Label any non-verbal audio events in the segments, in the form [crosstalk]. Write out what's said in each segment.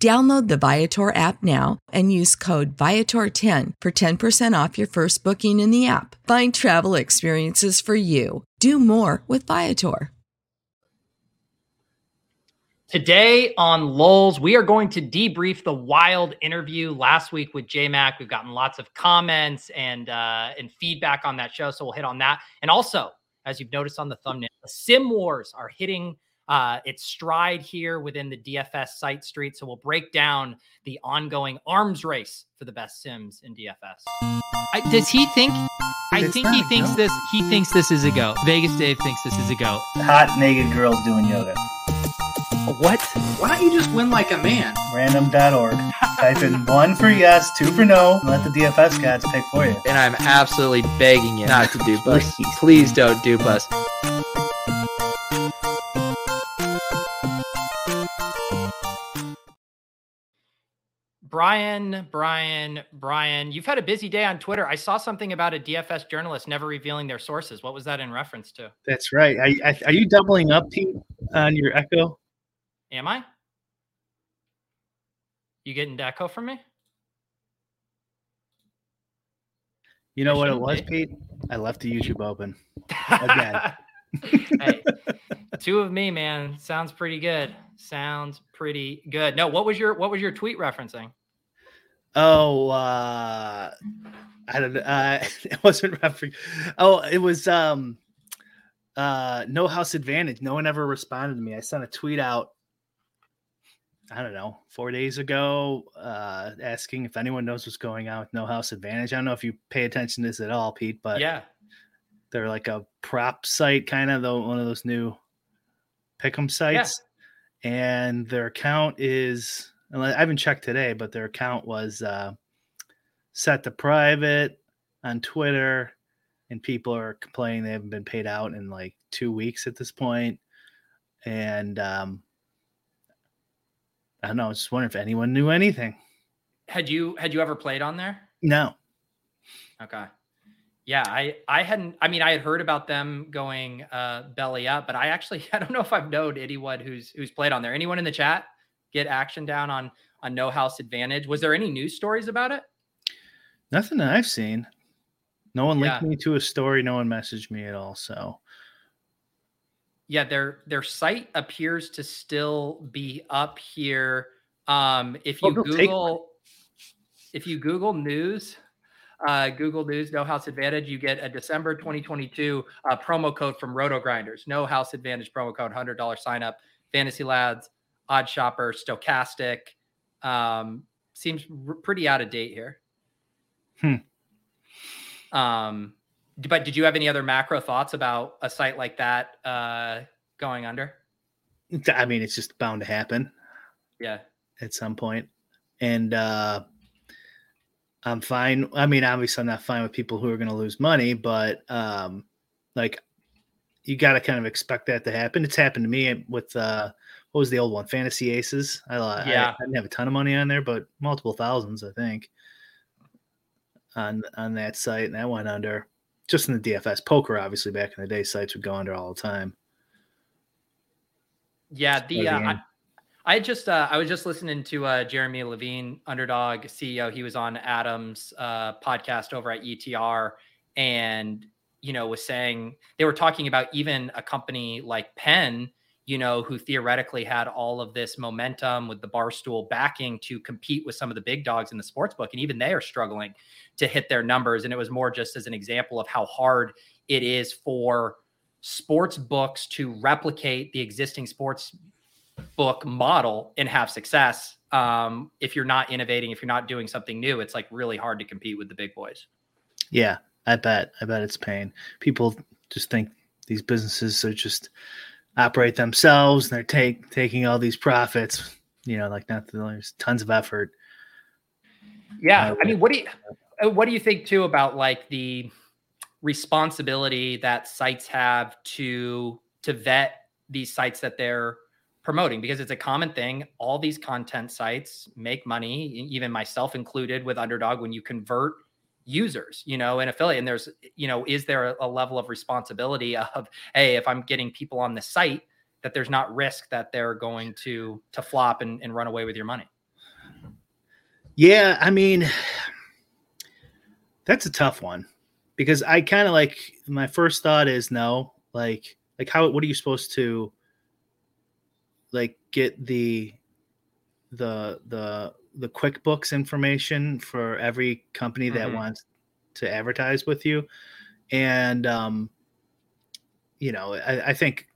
Download the Viator app now and use code Viator10 for 10% off your first booking in the app. Find travel experiences for you. Do more with Viator. Today on LOLz, we are going to debrief the wild interview last week with JMac. We've gotten lots of comments and uh, and feedback on that show, so we'll hit on that. And also, as you've noticed on the thumbnail, the Sim Wars are hitting uh, its stride here within the DFS site street. So we'll break down the ongoing arms race for the best Sims in DFS. I, does he think? I think he thinks this. He thinks this is a go. Vegas Dave thinks this is a go. Hot naked girls doing yoga. What? Why don't you just win like a man? Random.org. [laughs] Type in one for yes, two for no, and let the DFS gods pick for you. And I'm absolutely begging you not to dupe us. Please don't dupe us. Brian, Brian, Brian, you've had a busy day on Twitter. I saw something about a DFS journalist never revealing their sources. What was that in reference to? That's right. I, I, are you doubling up, Pete, on your echo? Am I? You getting echo from me? You know what it was, be. Pete? I left the YouTube open again. [laughs] [laughs] hey, two of me, man. Sounds pretty good. Sounds pretty good. No, what was your what was your tweet referencing? Oh, uh, I don't know. Uh, [laughs] it wasn't referring. Oh, it was um, uh, no house advantage. No one ever responded to me. I sent a tweet out. I don't know, four days ago, uh, asking if anyone knows what's going on with No House Advantage. I don't know if you pay attention to this at all, Pete, but yeah, they're like a prop site, kind of though one of those new pick'em sites, yeah. and their account is I haven't checked today, but their account was uh, set to private on Twitter, and people are complaining they haven't been paid out in like two weeks at this point. And um, I don't know. I was just wondering if anyone knew anything. Had you had you ever played on there? No. Okay. Yeah, I I hadn't. I mean, I had heard about them going uh, belly up, but I actually [laughs] I don't know if I've known anyone who's who's played on there. Anyone in the chat? Get action down on on no house advantage. Was there any news stories about it? Nothing that I've seen. No one linked yeah. me to a story. No one messaged me at all. So yeah, their their site appears to still be up here. Um, if you oh, Google if you Google news, uh, Google News No House Advantage, you get a December 2022 uh, promo code from RotoGrinders. No House Advantage promo code, hundred dollar sign up. Fantasy Labs Odd Shopper, Stokastic. Um, seems r- pretty out of date here. Hmm. Um, but did you have any other macro thoughts about a site like that uh, going under? I mean, it's just bound to happen. Yeah. At some point. And uh, I'm fine. I mean, obviously, I'm not fine with people who are going to lose money, but um, like, you got to kind of expect that to happen. It's happened to me with uh, what was the old one? Fantasy Aces. I, yeah. I, I didn't have a ton of money on there, but multiple thousands, I think, on on that site, and that went under. Just in the DFS poker, obviously, back in the day, sites would go under all the time. Yeah, the uh, I, I just uh, I was just listening to uh, Jeremy Levine, Underdog CEO. He was on Adam's uh, podcast over at ETR, and you know was saying they were talking about even a company like Penn, you know, who theoretically had all of this momentum with the barstool backing to compete with some of the big dogs in the sports book, and even they are struggling to hit their numbers. And it was more just as an example of how hard it is for sports books to replicate the existing sports book model and have success. Um, if you're not innovating if you're not doing something new it's like really hard to compete with the big boys. Yeah i bet. I bet it's pain. People just think these businesses are just operate themselves and they're take taking all these profits you know like not there's tons of effort yeah i mean what do you [laughs] uh, what do you think too about like the responsibility that sites have to to vet these sites that they're promoting because it's a common thing. All these content sites make money, even myself included with Underdog, when you convert users, you know, and affiliate. And there's, you know, is there a level of responsibility [laughs] of, hey, if I'm getting people on the site, that there's not risk that they're going to to flop and, and run away with your money? Yeah, I mean, that's a tough one because I kind of like my first thought is no, like like how what are you supposed to like get the the the the QuickBooks information for every company that mm-hmm. wants to advertise with you, and um, you know, I, I think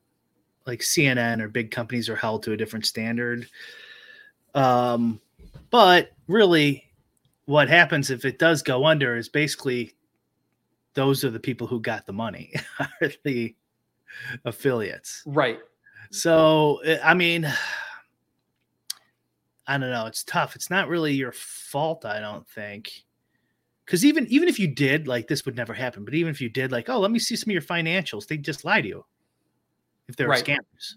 like CNN or big companies are held to a different standard. Um, but really, what happens if it does go under is basically those are the people who got the money, [laughs] are the affiliates. Right. So, I mean, I don't know. It's tough. It's not really your fault, I don't think. Because even even if you did, like this would never happen. But even if you did, like, oh, let me see some of your financials, they just lie to you if they're right. scammers.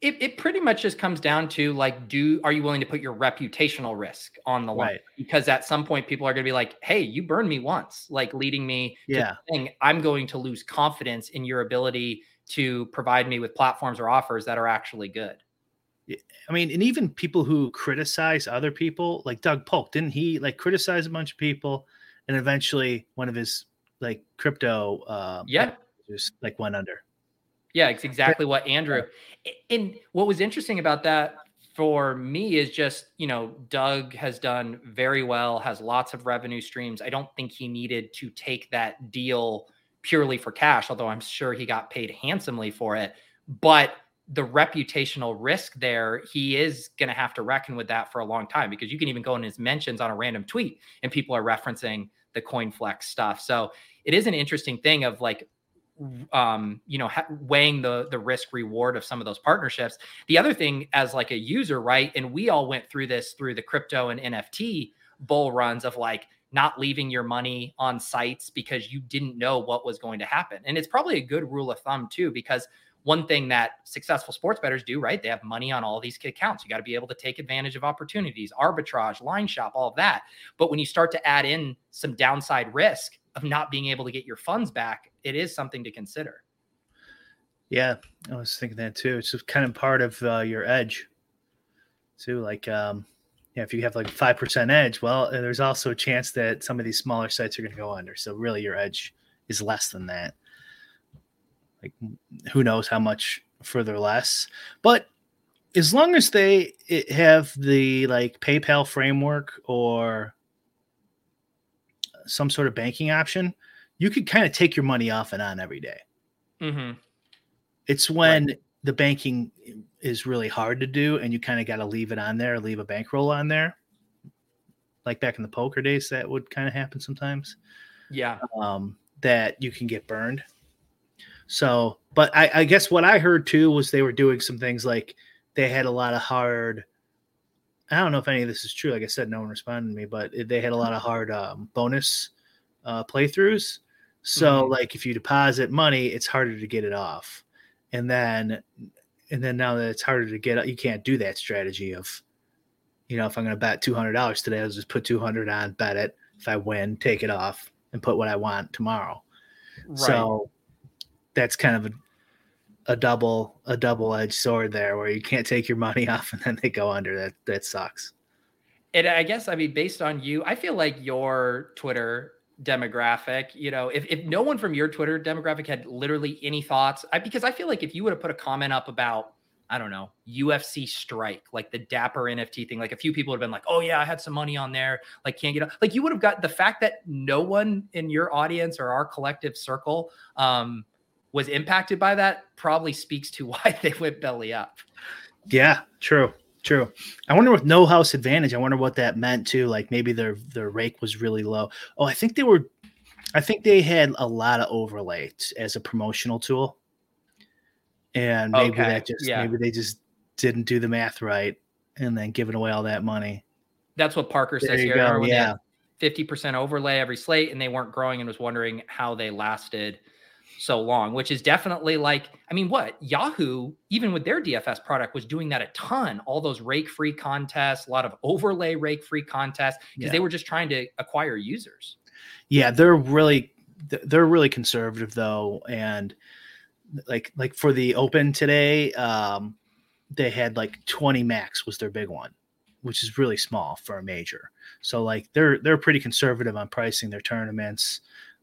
It, it pretty much just comes down to like, do are you willing to put your reputational risk on the line? Right. Because at some point, people are going to be like, "Hey, you burned me once," like leading me. Yeah. thing. I'm going to lose confidence in your ability to provide me with platforms or offers that are actually good. I mean, and even people who criticize other people, like Doug Polk, didn't he like criticize a bunch of people, and eventually one of his like crypto, uh, yeah, just like went under. Yeah, it's exactly what Andrew. And what was interesting about that for me is just you know Doug has done very well, has lots of revenue streams. I don't think he needed to take that deal purely for cash, although I'm sure he got paid handsomely for it. But the reputational risk there, he is going to have to reckon with that for a long time because you can even go in his mentions on a random tweet and people are referencing the CoinFlex stuff. So it is an interesting thing of like, um, you know, weighing the the risk reward of some of those partnerships. The other thing, as like a user, right, and we all went through this through the crypto and NFT bull runs of like not leaving your money on sites because you didn't know what was going to happen. And it's probably a good rule of thumb too, because one thing that successful sports bettors do, right? They have money on all these accounts. You got to be able to take advantage of opportunities, arbitrage, line shop, all of that. But when you start to add in some downside risk of not being able to get your funds back, it is something to consider. Yeah, I was thinking that too. It's just kind of part of uh, your edge, too. Like, um, yeah, if you have like five percent edge, well, there's also a chance that some of these smaller sites are going to go under. So really, your edge is less than that. Like, who knows how much further less? But as long as they have the like PayPal framework or some sort of banking option, you could kind of take your money off and on every day. Mm-hmm. It's when right the banking is really hard to do and you kind of got to leave it on there leave a bankroll on there like back in the poker days that would kind of happen sometimes yeah um, that you can get burned so but I, I guess what i heard too was they were doing some things like they had a lot of hard i don't know if any of this is true like i said no one responded to me but they had a lot of hard um, bonus uh, playthroughs so mm-hmm. like if you deposit money it's harder to get it off and then and then now that it's harder to get you can't do that strategy of you know if i'm going to bet $200 today i'll just put 200 on bet it if i win take it off and put what i want tomorrow right. so that's kind of a a double a double edged sword there where you can't take your money [laughs] off and then they go under. That that sucks. And I guess I mean based on you, I feel like your Twitter demographic, you know, if, if no one from your Twitter demographic had literally any thoughts, I, because I feel like if you would have put a comment up about I don't know, UFC strike, like the Dapper NFT thing. Like a few people would have been like, oh, yeah, I had some money on there. Like, can't get up. Like, you would have got the fact that no one in your audience or our collective circle um, was impacted by that probably speaks to [laughs] why they went belly up. Yeah, true. True. I wonder with no house advantage, I wonder what that meant too. Like maybe their their rake was really low. Oh, I think they were I think they had a lot of overlay as a promotional tool and maybe okay. that just yeah. maybe they just didn't do the math right and then giving away all that money. That's what Parker there says here. Go. Yeah. 50% overlay every slate and they weren't growing and was wondering how they lasted so long, which is definitely like, I mean, what Yahoo, even with their DFS product, was doing that a ton. All those rake free contests, a lot of overlay rake free contests, because yeah. they were just trying to acquire users. Yeah, they're really they're really conservative though, and like like for the open today um they had like 20 max was their big one which is really small for a major so like they're they're pretty conservative on pricing their tournaments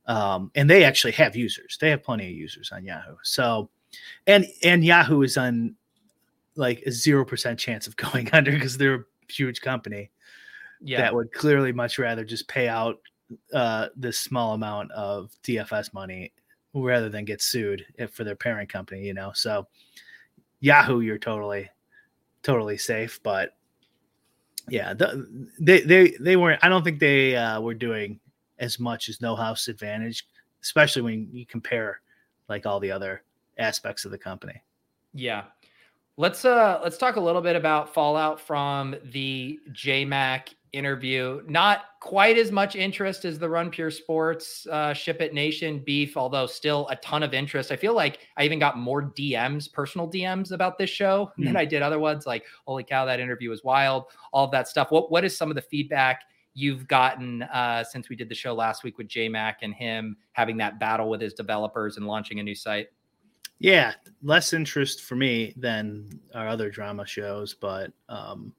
um and they actually have users they have plenty of users on yahoo so and and yahoo is on like a zero percent chance of [laughs] going under because they're a huge company yeah. that would clearly much rather just pay out uh, this small amount of DFS money rather than get sued for their parent company, you know. So Yahoo, you're totally, totally safe. But yeah, the, they they they weren't. I don't think they uh, were doing as much as No House Advantage, especially when you compare like all the other aspects of the company. Yeah. Let's uh let's talk a little bit about fallout from the JMac interview. Not quite as much interest as the Run Pure Sports uh, Ship It Nation beef, although still a ton of interest. I feel like I even got more DMs, personal DMs about this show mm. than I did other ones. Like, holy cow, that interview was wild. All of that stuff. What What is some of the feedback? You've gotten uh, since we did the show last week with JMac and him having that battle with his developers and launching a new site. Yeah, less interest for me than our other drama shows, but um,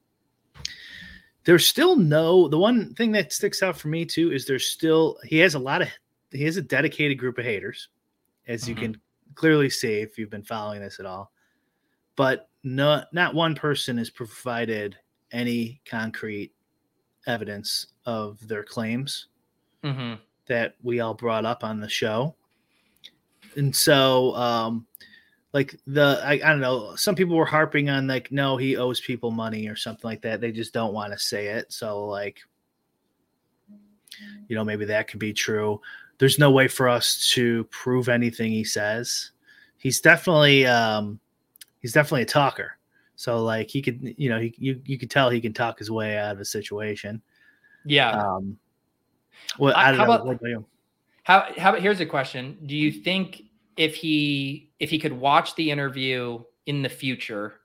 there's still no the one thing that sticks out for me too is there's still he has a lot of he has a dedicated group of haters as mm-hmm. you can clearly see if you've been following this at all but not not one person has provided any concrete evidence of their claims mm-hmm. that we all brought up on the show. And so um like the I, I don't know some people were harping on like no he owes people money or something like that. They just don't want to say it. So like you know maybe that could be true. There's no way for us to prove anything he says. He's definitely um he's definitely a talker so like he could you know he, you you could tell he can talk his way out of a situation yeah um well I, I don't how know about, how, how about here's a question do you think if he if he could watch the interview in the future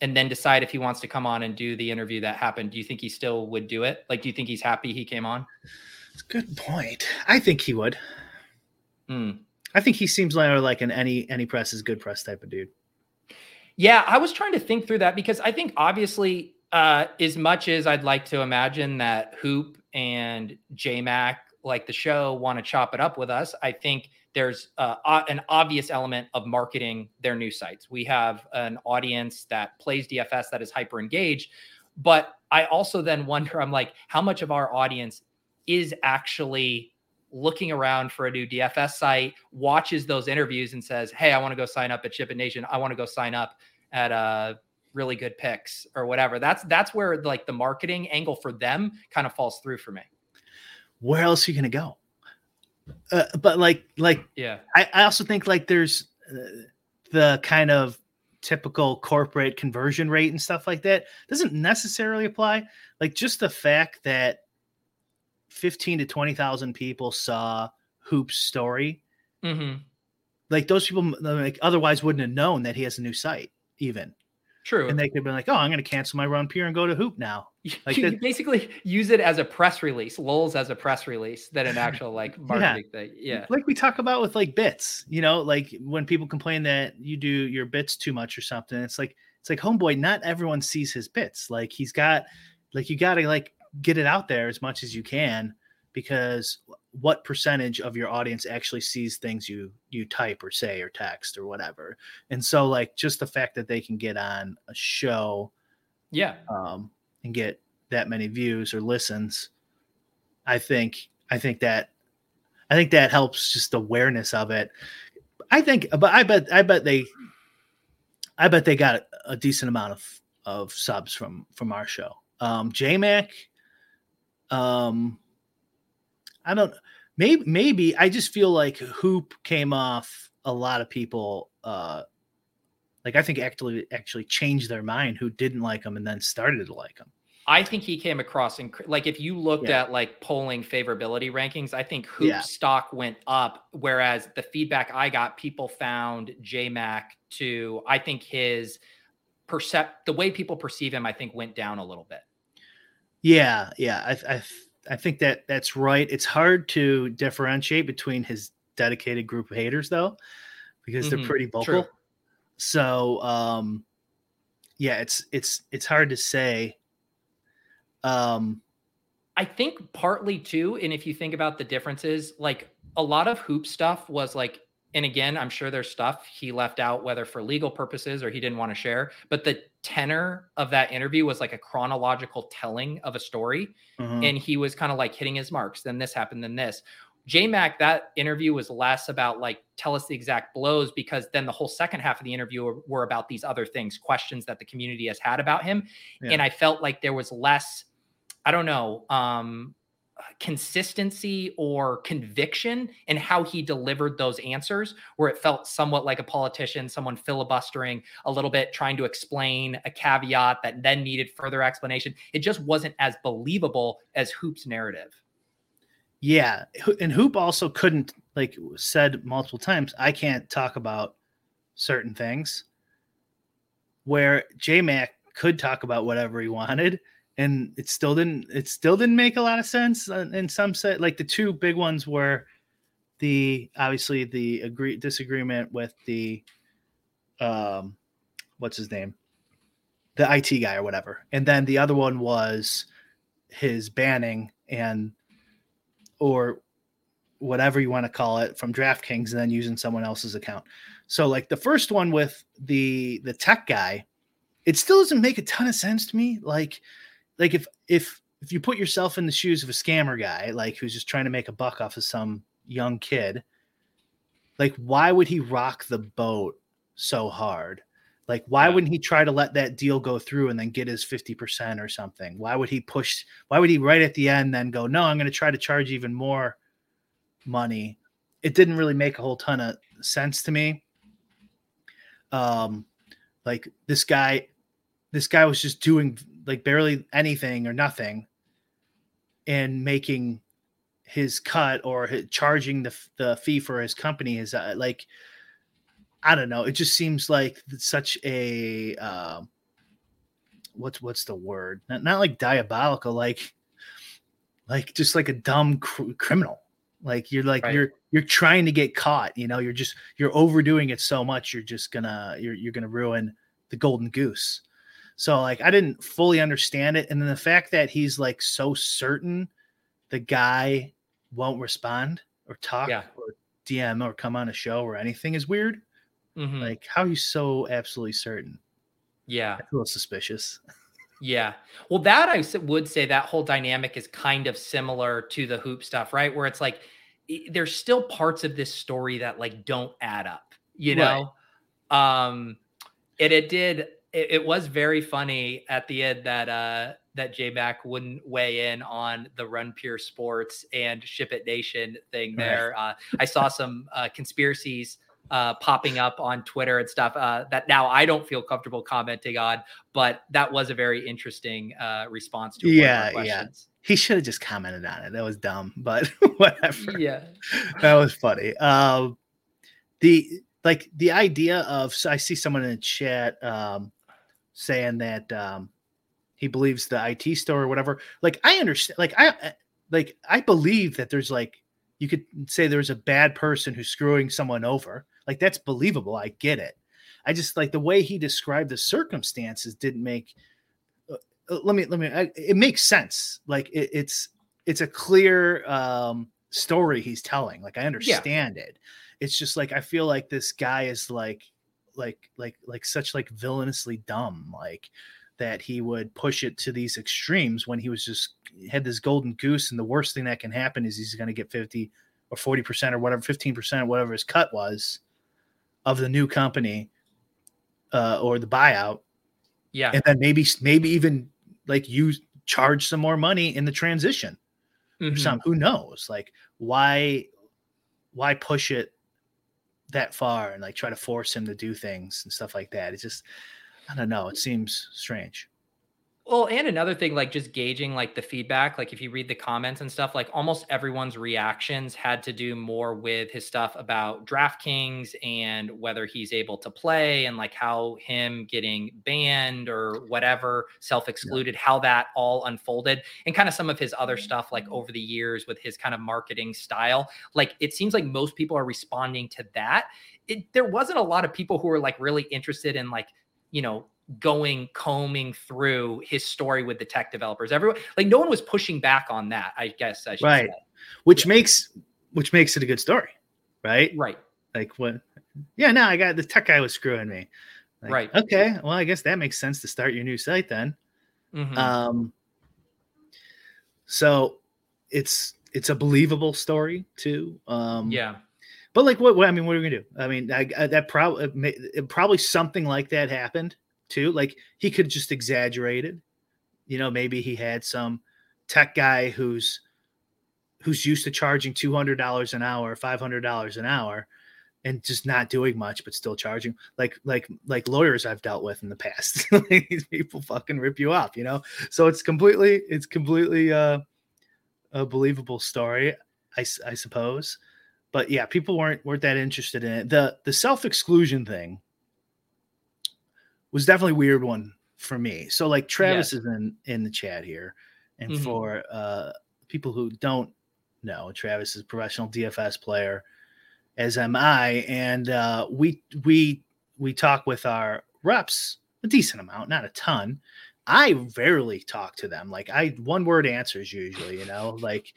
and then decide if he wants to come on and do the interview that happened, do you think he still would do it? Like, do you think he's happy he came on? Good point. I think he would. Mm. I think he seems like like an any any press is good press type of dude. Yeah, I was trying to think through that because I think obviously, uh, as much as I'd like to imagine that Hoop and JMac, like the show, want to chop it up with us, I think there's uh, an obvious element of marketing their new sites. We have an audience that plays DFS that is hyper engaged, but I also then wonder I'm like, how much of our audience is actually looking around for a new DFS site, watches those interviews and says, Hey, I want to go sign up at Ship It Nation. I want to go sign up at uh really good picks or whatever. That's that's where like the marketing angle for them kind of falls through for me. Where else are you gonna go? Uh, but like like yeah I, I also think like there's uh, the kind of typical corporate conversion rate and stuff like that doesn't necessarily apply like just the fact that 15 to 20,000 people saw hoop's story mm-hmm. like those people like otherwise wouldn't have known that he has a new site even true and they could have been like oh i'm going to cancel my run pure and go to hoop now Like you, basically use it as a press release, LOLz as a press release than an actual like [laughs] marketing yeah. thing. Yeah. Like we talk about with like bits, you know, like when people complain that you do your bits too much or something, it's like it's like homeboy, not everyone sees his bits. Like he's got like you gotta like get it out there as much as you can because what percentage of your audience actually sees things you you type or say or text or whatever. And so like just the fact that they can get on a show yeah. um and get that many views or listens i think i think that i think that helps just awareness of it. I think but i bet i bet they i bet they got a decent amount of of subs from from our show. Um jmac um i don't maybe maybe i just feel like hoop came off a lot of people uh like i think actually actually changed their mind who didn't like him and then started to like him I think he came across in like if you looked yeah. at like polling favorability rankings, I think Hoop yeah. stock went up, whereas the feedback I got, people found J Mac to I think his percept the way people perceive him, I think went down a little bit. Yeah, yeah, I I, I think that that's right. It's hard to differentiate between his dedicated group of haters though, because mm-hmm. they're pretty vocal. True. So um, yeah, it's it's it's hard to say um, I think partly too, and if you think about the differences, like a lot of hoop stuff was like, and again, I'm sure there's stuff he left out, whether for legal purposes or he didn't want to share. But the tenor of that interview was like a chronological telling of a story. Mm-hmm. And he was kind of like hitting his marks. Then this happened, then this. JMac, that interview was less about like tell us the exact blows because then the whole second half of the interview were, were about these other things, questions that the community has had about him. Yeah. And I felt like there was less I don't know, um, consistency or conviction in how he delivered those answers, where it felt somewhat like a politician, someone filibustering a little bit, trying to explain a caveat that then needed further explanation. It just wasn't as believable as Hoop's narrative. Yeah. And Hoop also couldn't, like, said multiple times, I can't talk about certain things. Where J Mac could talk about whatever he wanted and it still didn't it still didn't make a lot of sense in some set like the two big ones were the obviously the agree disagreement with the um what's his name the IT guy or whatever and then the other one was his banning and or whatever you want to call it from DraftKings and then using someone else's account. So like the first one with the the tech guy, it still doesn't make a ton of sense to me. Like like if if if you put yourself in the shoes of a scammer guy, like who's just trying to make a buck off of some young kid, like why would he rock the boat so hard? Like why yeah. wouldn't he try to let that deal go through and then get his 50% or something? Why would he push why would he right at the end then go, "No, I'm going to try to charge even more money." It didn't really make a whole ton of sense to me. Um like this guy this guy was just doing like barely anything or nothing and making his cut or his, charging the the fee for his company is uh, like I don't know. It just seems like such a uh, what's what's the word? Not, not like diabolical, like like just like a dumb cr- criminal. Like you're like right. you're you're trying to get caught. You know, you're just you're overdoing it so much. You're just gonna you're you're gonna ruin the golden goose. So like I didn't fully understand it. And then the fact that he's like so certain the guy won't respond or talk yeah. or DM or come on a show or anything is weird. Mm-hmm. Like how he's so absolutely certain. Yeah. I feel suspicious. Yeah. Well, that I would say that whole dynamic is kind of similar to the hoop stuff, right? Where it's like there's still parts of this story that like don't add up, you know? Right. Um and it did it, it, was very funny at the end that uh that J Mac wouldn't weigh in on the Run Pure Sports and Ship It Nation thing there. Right. Uh, I saw [laughs] some uh, conspiracies uh, popping up on Twitter and stuff uh, that now I don't feel comfortable commenting on, but that was a very interesting uh, response to yeah, yeah. He should have just commented on it. That was dumb, but [laughs] whatever. Yeah, that was funny. Um, the like the idea of so I see someone in the chat um, saying that um, he believes the IT store or whatever. Like I understand, like I like I believe that there's like you could say there's a bad person who's screwing someone over. Like that's believable. I get it. I just like the way he described the circumstances didn't make. Uh, uh let me let me. I, it makes sense. Like it, it's it's a clear um, story he's telling. Like I understand yeah. it. It's just like I feel like this guy is like like like like such like villainously dumb. Like that he would push it to these extremes when he was just had this golden goose and the worst thing that can happen is he's going to get 50 or 40% or whatever 15% or whatever his cut was of the new company uh, or the buyout yeah and then maybe maybe even like you charge some more money in the transition mm-hmm. or some who knows like why why push it that far and like try to force him to do things and stuff like that it's just I don't know. It seems strange. Well, and another thing, like just gauging like the feedback, like if you read the comments and stuff, like almost everyone's reactions had to do more with his stuff about DraftKings and whether he's able to play and like how him getting banned or whatever, self excluded, yeah. how that all unfolded, and kind of some of his other mm-hmm. stuff, like over the years with his kind of marketing style. Like it seems like most people are responding to that. It, there wasn't a lot of people who were like really interested in like you know, going combing through his story with the tech developers. Everyone like no one was pushing back on that, I guess I right. Say. Which yeah. makes which makes it a good story, right? Right. Like what yeah, no, I got the tech guy was screwing me. Like, right. Okay. Well, I guess that makes sense to start your new site then. Mm-hmm. Um so it's it's a believable story too. Um yeah. But like, what, what I mean, what are we gonna do? I mean, I, I, that probably probably something like that happened too. Like he could just exaggerated. You know, maybe he had some tech guy who's who's used to charging two hundred dollars an hour, five hundred dollars an hour, and just not doing much but still charging. Like like like lawyers I've dealt with in the past. [laughs] These people fucking rip you off, you know. So it's completely it's completely uh, a believable story, I I suppose but yeah, people weren't weren't that interested in it. The the self exclusion thing was definitely a weird one for me. So like Travis is in in the chat here, and mm-hmm. for uh, people who don't know, Travis is a professional DFS player, as am I, and uh, we we we talk with our reps a decent amount, not a ton. I rarely talk to them. Like I one word answers usually, you know, like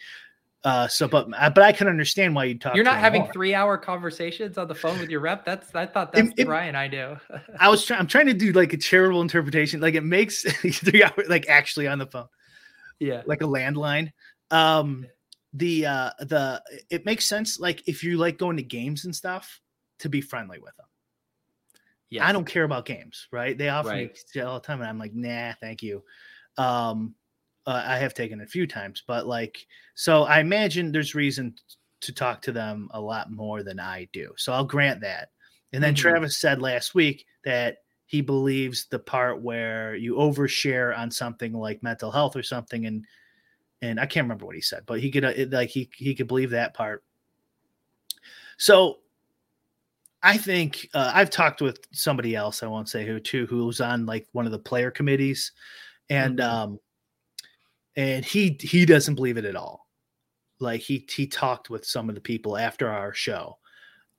uh, so, but uh, but I can understand why you talk. You're not having more. three hour conversations on the phone with your rep. That's I thought that's it, it, Ryan I do. I was trying. I'm trying to do like a charitable interpretation. Like it makes [laughs] three hours like actually on the phone. Yeah, like a landline. Um, the uh the it makes sense. Like if you like going to games and stuff, to be friendly with them. Yeah, I don't care about games. Right? They offer right. me all the time, and I'm like, nah, thank you. Um, uh, I have taken a few times, but like, so I imagine there's reason to talk to them a lot more than I do. So I'll grant that. And then mm-hmm. Travis said last week that he believes the part where you overshare on something like mental health or something, and and I can't remember what he said, but he could uh, like he he could believe that part. So I think uh, I've talked with somebody else, I won't say who too, who was on like one of the player committees, and mm-hmm. um, and he he doesn't believe it at all. Like he he talked with some of the people after our show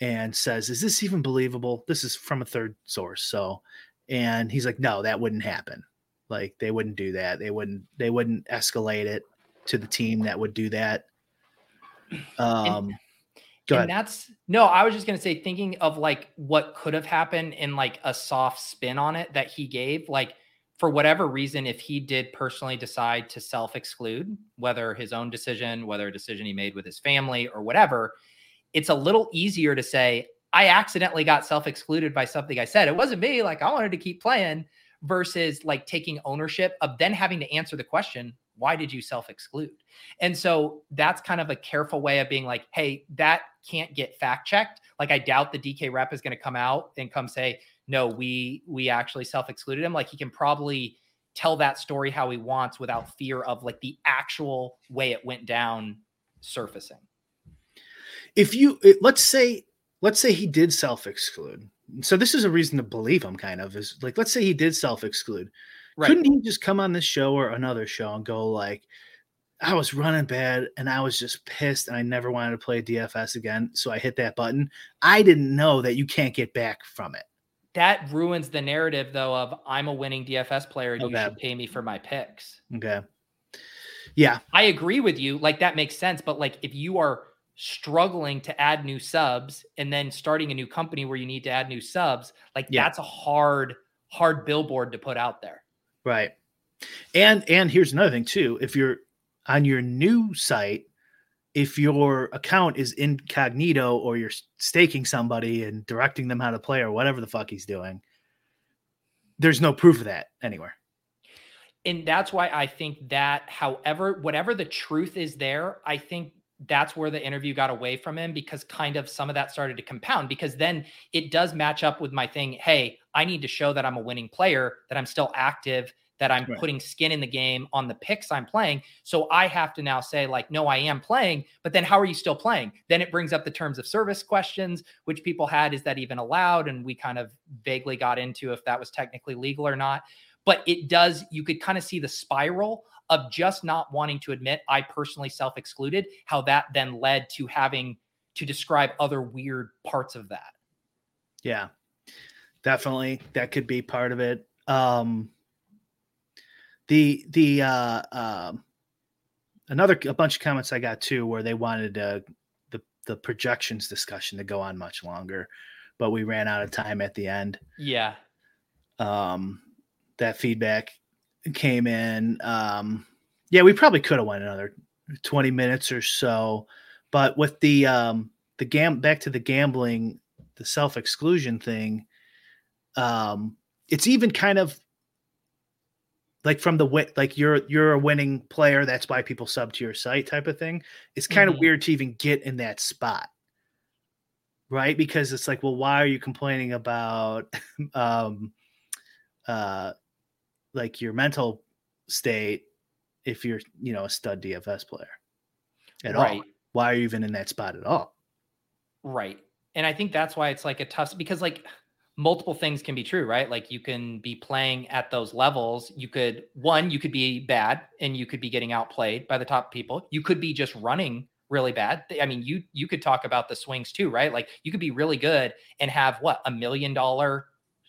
and says, "Is this even believable?" This is from a third source. So, and he's like, "No, that wouldn't happen. Like they wouldn't do that. They wouldn't they wouldn't escalate it to the team that would do that." Um and, and that's no, I was just gonna say, thinking of like what could have happened in like a soft spin on it that he gave, like for whatever reason, if he did personally decide to self exclude, whether his own decision, whether a decision he made with his family or whatever, it's a little easier to say, I accidentally got self excluded by something I said. It wasn't me. Like I wanted to keep playing versus like taking ownership of then having to answer the question, why did you self exclude? And so that's kind of a careful way of being like, hey, that can't get fact checked. Like I doubt the DK rep is going to come out and come say, no, we we actually self-excluded him. Like he can probably tell that story how he wants without fear of like the actual way it went down surfacing. If you let's say let's say he did self-exclude. So this is a reason to believe him kind of is like let's say he did self-exclude. Right. Couldn't he just come on this show or another show and go like, I was running bad and I was just pissed and I never wanted to play DFS again. So I hit that button. I didn't know that you can't get back from it. That ruins the narrative though of I'm a winning DFS player and okay. you should pay me for my picks. Okay. Yeah. I agree with you. Like that makes sense. But like if you are struggling to add new subs and then starting a new company where you need to add new subs, like yeah. that's a hard, hard billboard to put out there. Right. And and here's another thing too. If you're on your new site, if your account is incognito or you're staking somebody and directing them how to play or whatever the fuck he's doing, there's no proof of that anywhere. And that's why I think that, however, whatever the truth is there, I think that's where the interview got away from him because kind of some of that started to compound because then it does match up with my thing. Hey, I need to show that I'm a winning player, that I'm still active, that I'm right. putting skin in the game on the picks I'm playing. So I have to now say, like, no, I am playing, but then how are you still playing? Then it brings up the terms of service questions, which people had. Is that even allowed? And we kind of vaguely got into if that was technically legal or not. But it does, you could kind of see the spiral of just not wanting to admit I personally self excluded, how that then led to having to describe other weird parts of that. Yeah, definitely. That could be part of it. Um, the, the, uh, uh, another, a bunch of comments I got too, where they wanted, uh, the, the projections discussion to go on much longer, but we ran out of time at the end. Yeah. Um, that feedback came in. Um, yeah, we probably could have went another 20 minutes or so, but with the um, the gam back to the gambling, the self exclusion thing, um, it's even kind of like from the win like you're you're a winning player that's why people sub to your site type of thing it's kind mm-hmm. of weird to even get in that spot right because it's like well why are you complaining about [laughs] um uh like your mental state if you're you know a stud DFS player at right. all. Why are you even in that spot at all? Right. And I think that's why it's like a tough because like multiple things can be true, right? Like you can be playing at those levels. You could one, you could be bad and you could be getting outplayed by the top people. You could be just running really bad. I mean, you you could talk about the swings too, right? Like you could be really good and have what a million dollar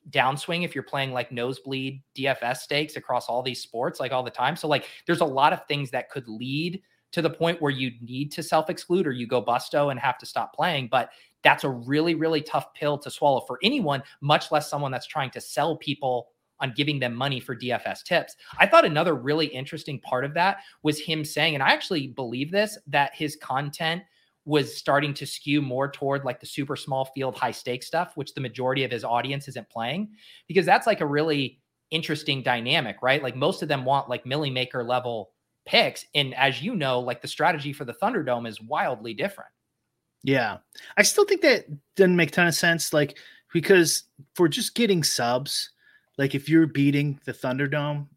downswing if you're playing like nosebleed DFS stakes across all these sports like all the time. So like there's a lot of things that could lead to the point where you need to self exclude or you go busto and have to stop playing. But that's a really, really tough pill to swallow for anyone, much less someone that's trying to sell people on giving them money for DFS tips. I thought another really interesting part of that was him saying, and I actually believe this, that his content was starting to skew more toward like the super small field high stake stuff which the majority of his audience isn't playing because that's like a really interesting dynamic right like most of them want like millie maker level picks and as you know like the strategy for the thunderdome is wildly different yeah i still think that doesn't make a ton of sense like because for just getting subs like if you're beating the thunderdome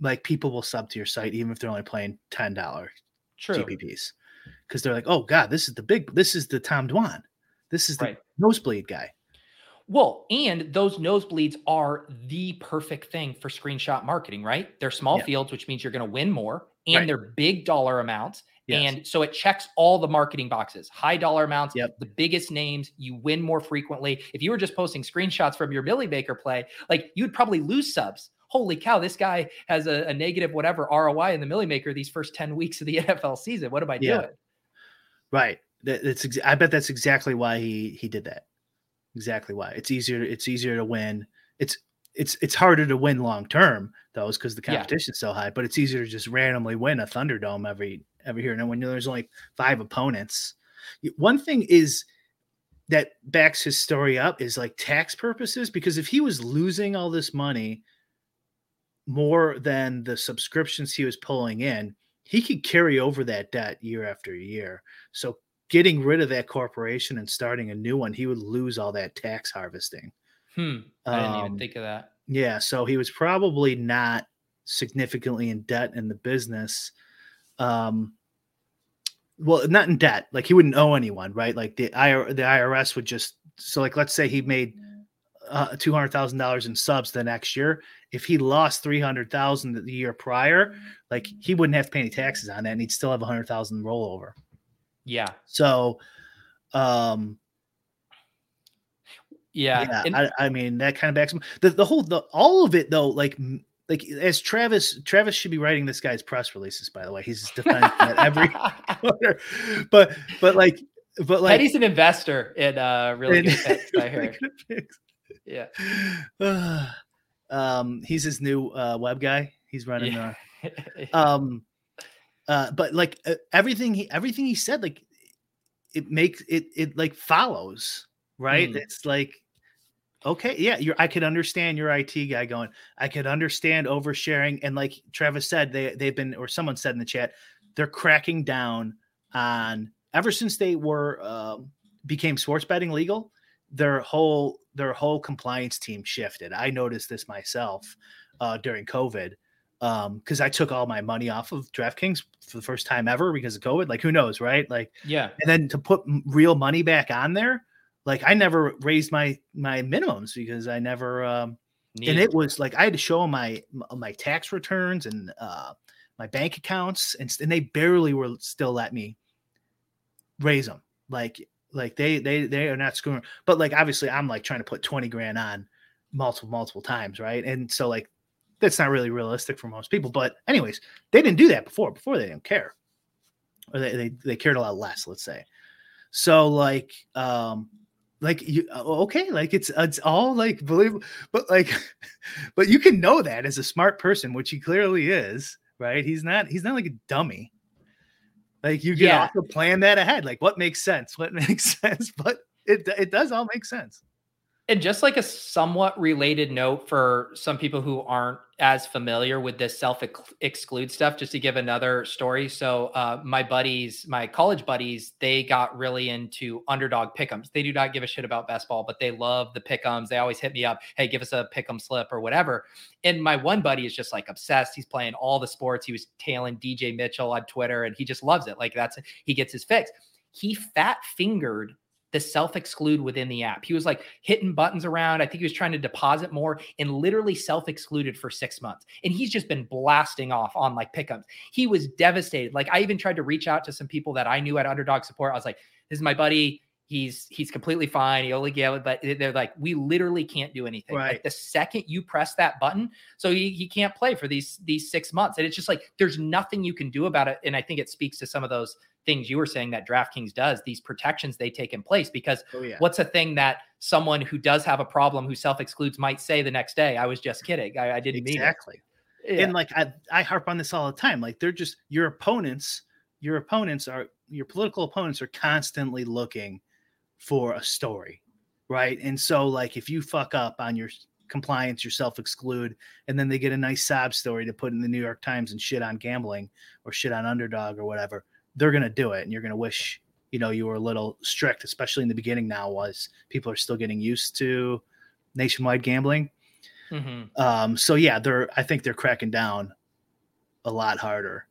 like people will sub to your site even if they're only playing $10 gpps because they're like, oh god, this is the big, this is the Tom Dwan, this is the right. nosebleed guy. Well, and those nosebleeds are the perfect thing for screenshot marketing, right? They're small yeah. fields, which means you're going to win more, and right. they're big dollar amounts. Yes. And so it checks all the marketing boxes, high dollar amounts, yep. the biggest names, you win more frequently. If you were just posting screenshots from your Millie Maker play, like you'd probably lose subs. Holy cow, this guy has a, a negative whatever ROI in the Millie Maker these first 10 weeks of the [laughs] NFL season. What am I yeah. doing? Right. That, that's ex- I bet that's exactly why he he did that. Exactly why. It's easier. It's easier to win. It's it's it's harder to win long term though, is because the competition's yeah. so high. But it's easier to just randomly win a Thunderdome every every year. And when there's only five opponents, one thing is that backs his story up is like tax purposes. Because if he was losing all this money more than the subscriptions he was pulling in, he could carry over that debt year after year. So getting rid of that corporation and starting a new one, he would lose all that tax harvesting. Hmm. I didn't even um, think of that. Yeah. So he was probably not significantly in debt in the business. Um, well, not in debt. Like he wouldn't owe anyone, right? Like the IR, the IRS would just so like let's say he made uh, two hundred thousand dollars in subs the next year. If he lost three hundred thousand the year prior, like he wouldn't have to pay any taxes on that, and he'd still have a hundred thousand rollover. Yeah. So, um, yeah, yeah and- I, I mean that kind of backs. The the whole the all of it though, like like as Travis Travis should be writing this guy's press releases. By the way, he's defending at every [laughs] corner. But but like but like Eddie's an investor in uh really [laughs] good picks. I heard. Yeah. [sighs] um, he's his new uh, web guy. He's running. Yeah. Uh, [laughs] um, uh, but like uh, everything he everything he said, like it makes it it like follows right. Mm. It's like okay, yeah, you're. I could understand your IT guy going. I could understand oversharing, and like Travis said, they they've been or someone said in the chat, they're cracking down on ever since they were um, became sports betting legal. Their whole their whole compliance team shifted. I noticed this myself uh, during COVID because um, I took all my money off of DraftKings for the first time ever because of COVID. Like, who knows, right? Like, yeah. And then to put real money back on there, like I never raised my my minimums because I never. Um, and it was like I had to show my my tax returns and uh, my bank accounts, and, and they barely were still let me raise them. Like like they they they are not screwing. But like obviously, I'm like trying to put twenty grand on multiple multiple times, right? And so like that's not really realistic for most people. But anyways, they didn't do that before. Before they didn't care, or they they, they cared a lot less. Let's say. So like um like you uh, okay like it's uh, it's all like believe but like [laughs] but you can know that as a smart person which he clearly is right? He's not he's not like a dummy. Like you can Yeah. also plan that ahead like what makes sense? What [laughs] makes sense? But it it does all make sense And just like a somewhat related note for some people who aren't as familiar with this self exclude stuff, just to give another story. So, uh, my buddies, my college buddies, they got really into underdog pickums. They do not give a shit about best ball, but they love the pickums. They always hit me up, hey, give us a pick'em slip or whatever. And my one buddy is just like obsessed. He's playing all the sports. He was tailing DJ Mitchell on Twitter, and he just loves it. Like that's he gets his fix. He fat fingered self exclude within the app. He was like hitting buttons around. I think he was trying to deposit more and literally self excluded for six months. And he's just been blasting off on like pickups. He was devastated. Like I even tried to reach out to some people that I knew at Underdog Support. I was like, "This is my buddy. He's he's completely fine. He only gave it, but they're like, we literally can't do anything. Right. Like the second you press that button, so he, he can't play for these these six months. And it's just like there's nothing you can do about it. And I think it speaks to some of those things you were saying that DraftKings does, these protections they take in place. Because oh yeah what's a thing that someone who does have a problem who self excludes might say the next day? I was just kidding. I, I didn't exactly mean it. Exactly. And like I, I harp on this all the time like they're just your opponents your opponents are your political opponents are constantly looking for a story right and so like if you fuck up on your compliance your self exclude and then they get a nice sob story to put in the new york times and shit on gambling or shit on underdog or whatever they're gonna do it and you're gonna wish you know you were a little strict especially in the beginning now was people are still getting used to nationwide gambling Mhm. um, so yeah, they're I think they're cracking down a lot harder.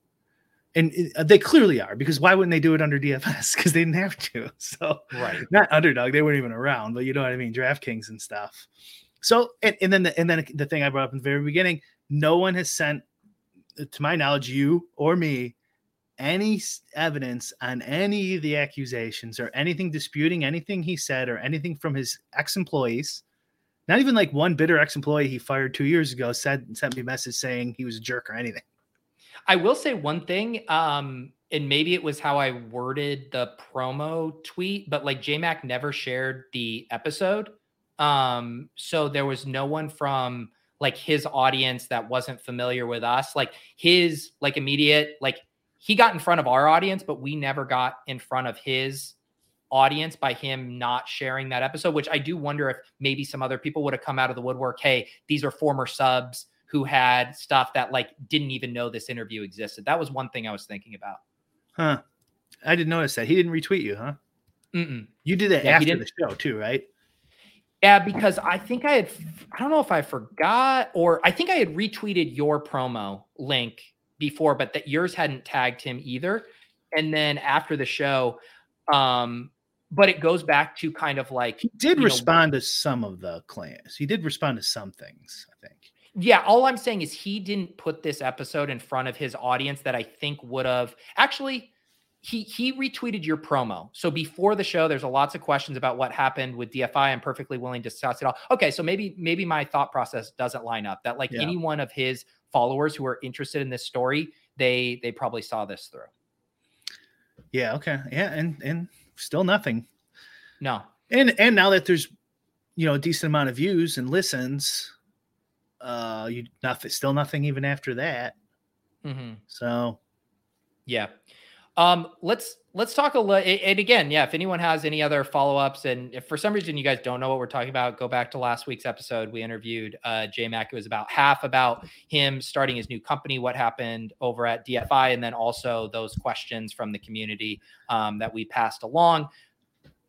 And it- they clearly are because why wouldn't they do it under DFS? Because [laughs] they didn't have to. [laughs] So Right. not underdog, they weren't even around, but you know what I mean, DraftKings and stuff. So and, and then the, and then the thing I brought up in the very beginning, no one has sent, to my knowledge, you or me, any evidence on any of the accusations or anything disputing anything he said or anything from his ex-employees. Not even like one bitter ex-employee he fired two years ago said sent me a message saying he was a jerk or anything. I will say one thing, um, and maybe it was how I worded the promo tweet, but like JMac never shared the episode. Um, so there was no one from like his audience that wasn't familiar with us. Like his like immediate, like he got in front of our audience, but we never got in front of his audience by him not sharing that episode, which I do wonder if maybe some other people would have come out of the woodwork. Hey, these are former subs who had stuff that like didn't even know this interview existed. That was one thing I was thinking about. Huh. I didn't notice that. He didn't retweet you, huh? Mm-mm. You did that Yeah, after the show too, right? Yeah, because I think I had, I don't know if I forgot or I think I had retweeted your promo link before, but that yours hadn't tagged him either. And then after the show, um, but it goes back to kind of like he did respond know, to some of the claims. He did respond to some things, I think. Yeah, all I'm saying is he didn't put this episode in front of his audience that I think would have actually he he retweeted your promo. So before the show, there's a lots of questions about what happened with DFI. I'm perfectly willing to discuss it all. Okay, so maybe maybe my thought process doesn't line up. That like yeah. any one of his followers who are interested in this story, they they probably saw this through. Yeah. Okay. Yeah. And and still nothing. No. And and now that there's you know a decent amount of views and listens, uh, you nothing. Still nothing even after that. Mm-hmm. So. Yeah. Um, let's let's talk a little. And again, yeah, if anyone has any other follow ups, and if for some reason you guys don't know what we're talking about, go back to last week's episode. We interviewed uh, J Mac. It was about half about him starting his new company, what happened over at DFI, and then also those questions from the community um, that we passed along.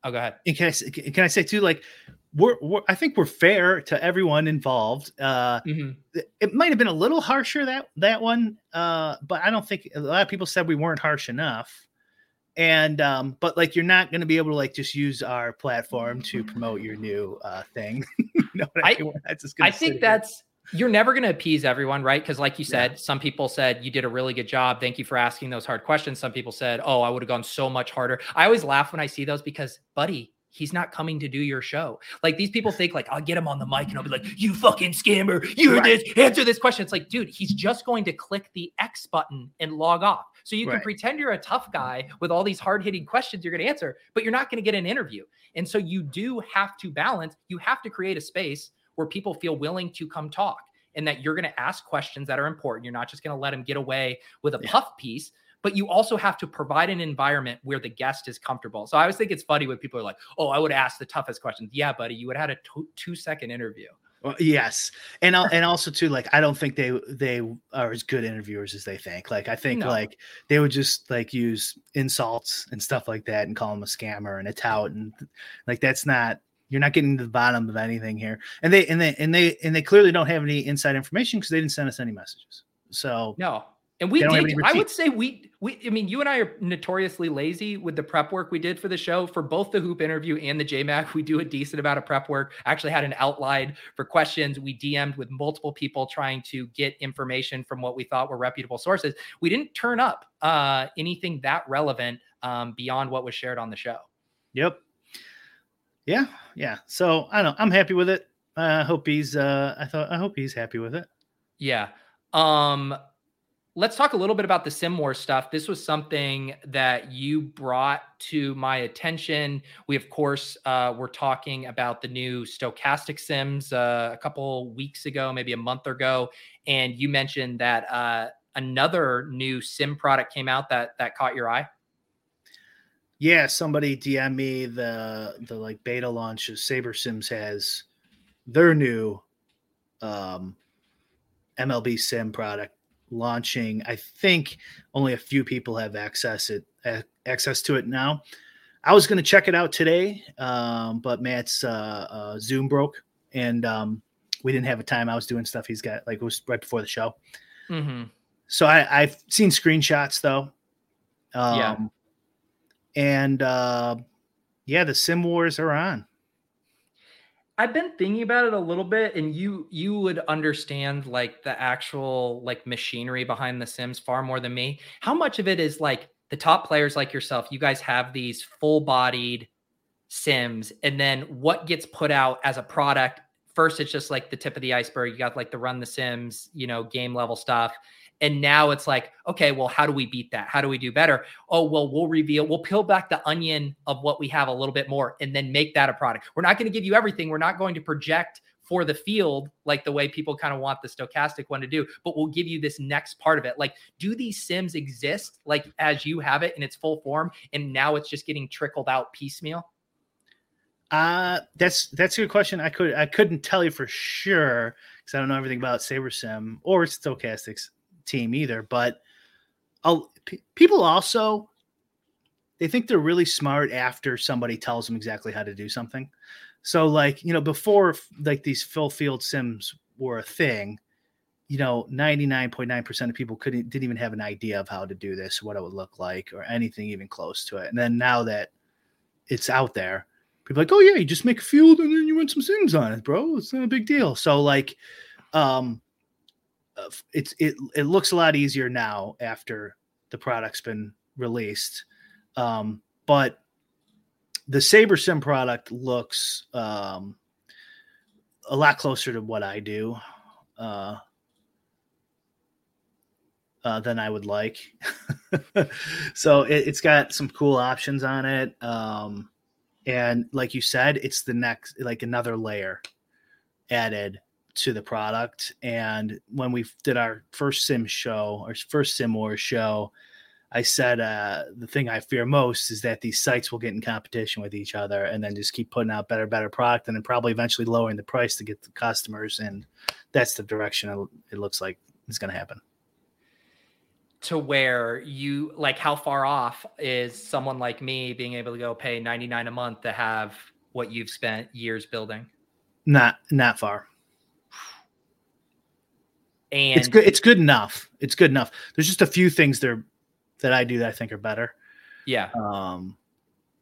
Oh, go ahead. And can I can I say too, like we're, we're, I think we're fair to everyone involved. Uh, mm-hmm. It might have been a little harsher that that one, uh, but I don't think a lot of people said we weren't harsh enough. And um, but like you're not going to be able to like just use our platform to promote your new uh, thing. [laughs] you know I, I, I think that's you're never going to appease everyone, right? Because, like you said, yeah. some people said you did a really good job. Thank you for asking those hard questions. Some people said, oh, I would have gone so much harder. I always laugh when I see those because, buddy, he's not coming to do your show. Like these people think like I'll get him on the mic and I'll be like, you fucking scammer, you're right. this, answer this question. It's like, dude, he's just going to click the X button and log off. So you can right. pretend you're a tough guy with all these hard hitting questions you're going to answer, but you're not going to get an interview. And so you do have to balance, you have to create a space where people feel willing to come talk and that you're going to ask questions that are important. You're not just going to let them get away with a yeah. puff piece but you also have to provide an environment where the guest is comfortable. So I always think it's funny when people are like, "Oh, I would ask the toughest questions." Yeah, buddy, you would have had a t- two second interview. Well, yes, and and also too, like I don't think they they are as good interviewers as they think. Like I think no. like they would just like use insults and stuff like that and call him a scammer and a tout and like that's not you're not getting to the bottom of anything here. And they and they and they and they clearly don't have any inside information because they didn't send us any messages. So no, and we did. I would say we we. I mean, you and I are notoriously lazy with the prep work we did for the show for both the hoop interview and the JMac. [laughs] We do a decent amount of prep work. I actually had an outline for questions. We DM'd with multiple people trying to get information from what we thought were reputable sources. We didn't turn up uh, anything that relevant um, beyond what was shared on the show. Yep. Yeah, yeah. So I don't. know. I'm happy with it. I uh, hope he's. Uh, I thought. I hope he's happy with it. Yeah. Um let's talk a little bit about the sim war stuff. This was something that you brought to my attention. We of course uh, were talking about the new Stokastic sims uh, a couple weeks ago maybe a month ago and you mentioned that uh, another new sim product came out that that caught your eye. Yeah somebody dm me the the like beta launch of SaberSim's has their new um mlb sim product launching. I think only a few people have access it access to it now. I was going to check it out today, um, but Matt's uh, uh, Zoom broke, and um, we didn't have a time. I was doing stuff he's got like it was right before the show. Mm-hmm. So I, I've seen screenshots though. Um, yeah. And uh, yeah, the Sim Wars are on. I've been thinking about it a little bit, and you you would understand like the actual like machinery behind the Sims far more than me. How much of it is like the top players like yourself? You guys have these full bodied Sims, and then what gets put out as a product? First, it's just like the tip of the iceberg. You got like the run the Sims, you know, game level stuff. And now it's like, okay, well, how do we beat that? How do we do better? Oh, well, we'll reveal, we'll peel back the onion of what we have a little bit more and then make that a product. We're not going to give you everything. We're not going to project for the field like the way people kind of want the Stokastic one to do, but we'll give you this next part of it. Like, do these sims exist like as you have it in its full form? And now it's just getting trickled out piecemeal? Uh that's that's a good question. I could I couldn't tell you for sure because I don't know everything about SaberSim or Stokastic's team either. But p- people also they think they're really smart after somebody tells them exactly how to do something. So like you know before like these full field sims were a thing, you know 99.9% of people couldn't didn't even have an idea of how to do this, what it would look like, or anything even close to it. And then now that it's out there. People like, oh yeah, you just make a field and then you run some sims on it, bro. It's not a big deal. So like, um, it's it it looks a lot easier now after the product's been released. Um, but the SaberSim product looks um, a lot closer to what I do uh, uh, than I would like. [laughs] so it, has got some cool options on it. Um, and like you said, it's the next, like another layer added to the product. And when we did our first sim show, our first sim war show, I said uh, the thing I fear most is that these sites will get in competition with each other and then just keep putting out better, better product and then probably eventually lowering the price to get the customers. And that's the direction it looks like is going to happen. To where you like, how far off is someone like me being able to go pay 99 a month to have what you've spent years building? Not, not far. And it's good. It's good enough. It's good enough. There's just a few things there that I do that I think are better. Yeah. Um,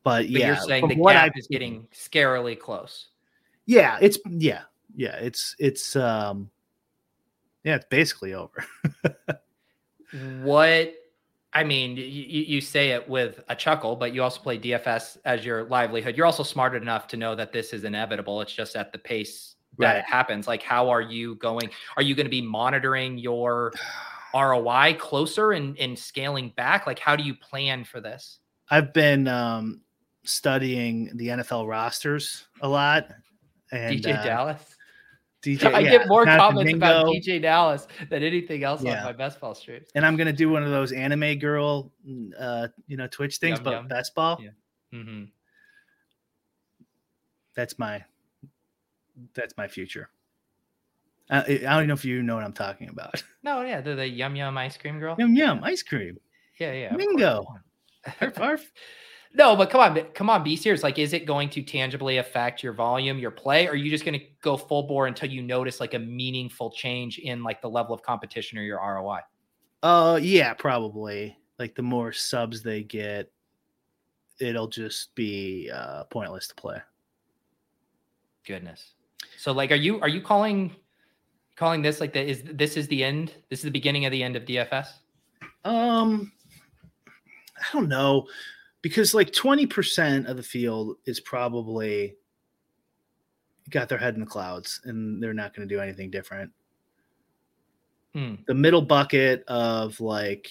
but, but yeah, you're saying the gap I, is getting scarily close. Yeah, it's yeah, yeah, it's it's um, yeah, it's basically over. [laughs] what I mean, you, you say it with a chuckle, but you also play DFS as your livelihood. You're also smart enough to know that this is inevitable. It's just at the pace that right. it happens. Like, how are you going? Are you going to be monitoring your ROI closer and, and scaling back? Like, how do you plan for this? I've been um, studying the NFL rosters a lot. And, DeeJay uh, Dallas. DJ, [laughs] I yeah, get more comments about DJ Dallas than anything else yeah. on my best ball streams. And I'm gonna do one of those anime girl, uh, you know, Twitch things, yum, but yum. best ball. Yeah. Mm-hmm. That's my, that's my future. I, I don't know if you know what I'm talking about. [laughs] No, yeah, the, the yum yum ice cream girl. Yum yum ice cream. Yeah, yeah. Mingo. arf, arf. No, but come on, come on, be serious. Like, is it going to tangibly affect your volume, your play, or are you just going to go full bore until you notice like a meaningful change in like the level of competition or your ROI? Uh, yeah, probably. Like the more subs they get, it'll just be uh, pointless to play. Goodness. So, like, are you are you calling calling this like the is this is the end? This is the beginning of the end of DFS? Um, I don't know because like 20% of the field is probably got their head in the clouds and they're not going to do anything different. Hmm. The middle bucket of like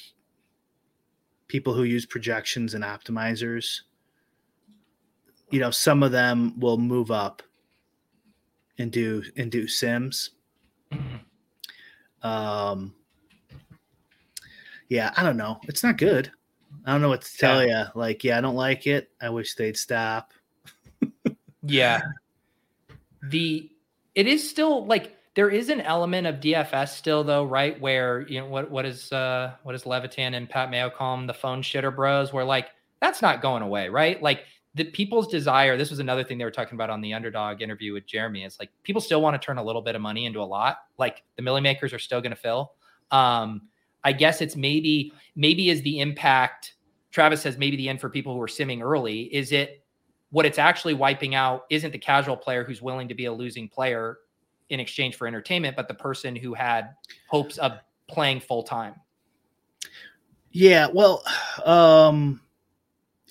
people who use projections and optimizers, you know, some of them will move up and do and do sims um, yeah, I don't know. It's not good. I don't know what to tell yeah. you. Like, yeah, I don't like it. I wish they'd stop. [laughs] yeah. The it is still like there is an element of DFS still though, right? Where you know what what is uh what is Levitan and Pat Mayo call them the phone shitter bros, where like that's not going away, right? Like the people's desire this was another thing they were talking about on the underdog interview with jeremy it's like people still want to turn a little bit of money into a lot like the millie makers are still going to fill. Um i guess it's maybe maybe is the impact travis says maybe the end for people who are simming early is it what it's actually wiping out isn't the casual player who's willing to be a losing player in exchange for entertainment but the person who had hopes of playing full time? Yeah well um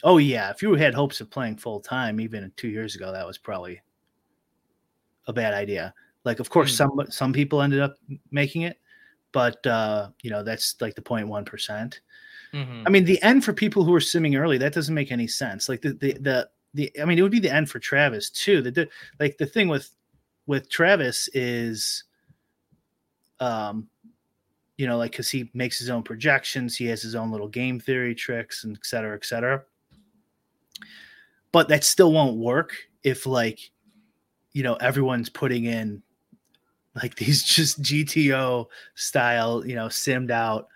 Oh yeah, if you had hopes of playing full time even two years ago, that was probably a bad idea. Like, of course, mm-hmm. some some people ended up making it, but uh, you know that's like the 0.1 percent. Mm-hmm. I mean, the end for people who are simming early that doesn't make any sense. Like the the the, the I mean, it would be the end for Travis too. The like the thing with with Travis is, um, you know, like because he makes his own projections, he has his own little game theory tricks, and et cetera, et cetera but that still won't work if like you know everyone's putting in like [laughs] these just GTO style, you know, simmed out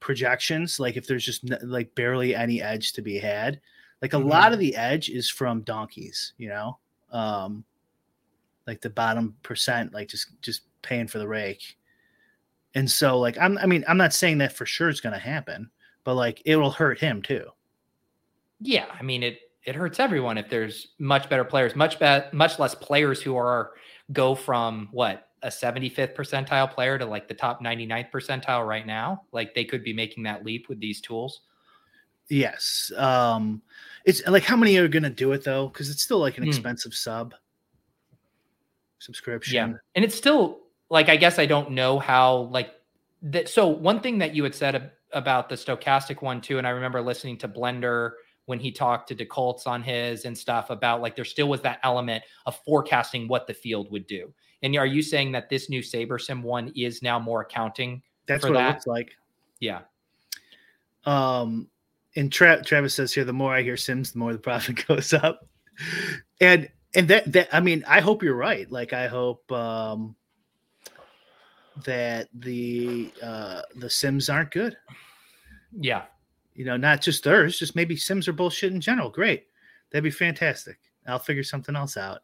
projections. Like if there's just like barely any edge to be had, like a mm-hmm. lot of the edge is from donkeys, you know, um, like the bottom percent, like just just paying for the rake. And so, like, I'm, I mean, I'm not saying that for sure it's going to happen, but like it will hurt him too. Yeah, I mean it it hurts everyone if there's much better players, much be- much less players who are go from what a 75th percentile player to like the top 99th percentile right now. Like they could be making that leap with these tools. Yes. Um it's like how many are going to do it though cuz it's still like an mm. expensive sub subscription. Yeah. And it's still like I guess I don't know how like that so one thing that you had said about the Stokastic one too and I remember listening to Blender when he talked to DeColts on his and stuff about like there still was that element of forecasting what the field would do. And are you saying that this new SaberSim one is now more accounting? That's what that? it looks like. Yeah. Um, and Tra- Travis says here, the more I hear Sims, the more the profit [laughs] goes up. And and that that I mean, I hope you're right. Like I hope um that the uh the Sims aren't good. Yeah you know, not just theirs, just maybe Sims are bullshit in general. Great. That'd be fantastic. I'll figure something else out.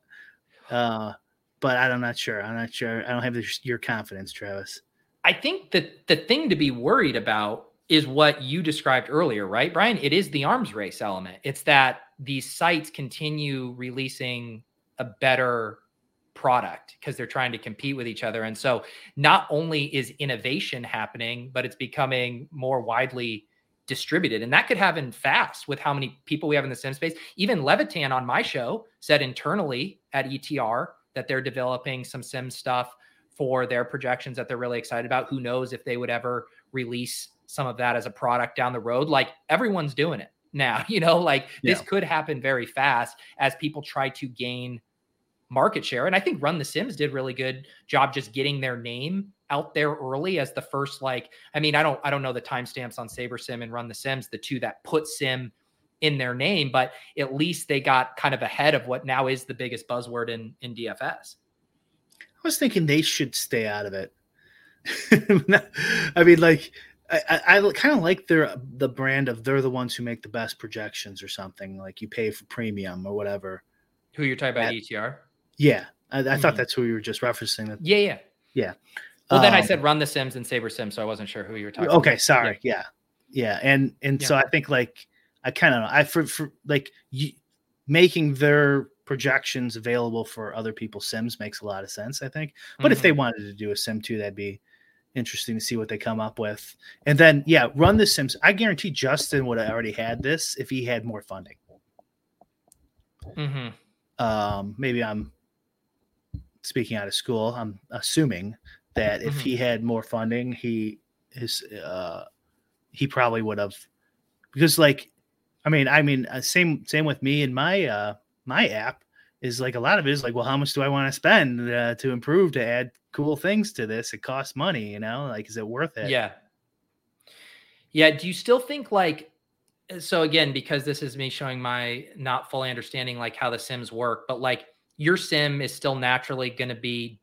Uh, but I'm not sure. I'm not sure. I don't have your confidence, Travis. I think that the thing to be worried about is what you described earlier, right, Brian? It is the arms race element. It's that these sites continue releasing a better product because they're trying to compete with each other. And so not only is innovation happening, but it's becoming more widely distributed. And that could happen fast with how many people we have in the sim space. Even Levitan on my show said internally at ETR that they're developing some sim stuff for their projections that they're really excited about. Who knows if they would ever release some of that as a product down the road? Like everyone's doing it now, [laughs] you know, like yeah. this could happen very fast as people try to gain market share. And I think Run the Sims did really good job just getting their name out there early as the first like I mean I don't I don't know the timestamps on SaberSim and Run the Sims the two that put sim in their name but at least they got kind of ahead of what now is the biggest buzzword in in DFS. I was thinking they should stay out of it. [laughs] I mean like I, I, I kind of like their the brand of they're the ones who make the best projections or something like you pay for premium or whatever. Who you're talking about, At, ETR? Yeah, I, I mm-hmm. thought that's who you were just referencing. That, yeah, yeah, yeah. Well, then um, I said run the Sims and SaberSim, so I wasn't sure who you were talking. Okay, about. sorry. Yeah. yeah, yeah, and and yeah. so I think like I kind of I for, for like you, making their projections available for other people's sims makes a lot of sense. I think, but mm-hmm. if they mm-hmm. wanted to do a sim too, that'd be interesting to see what they come up with. And then yeah, run the Sims. I guarantee Justin would have already had this if he had more funding. Mm-hmm. Um, maybe I'm speaking out of school. I'm assuming that if mm-hmm. he had more funding, he his uh he probably would have because like I mean I mean uh, same same with me and my uh my app is like a lot of it is like well how much do I want to spend uh, to improve to add cool things to this it costs money you know like is it worth it yeah yeah do you still think like so again because this is me showing my not fully understanding like how the sims work but like your sim is still naturally going to be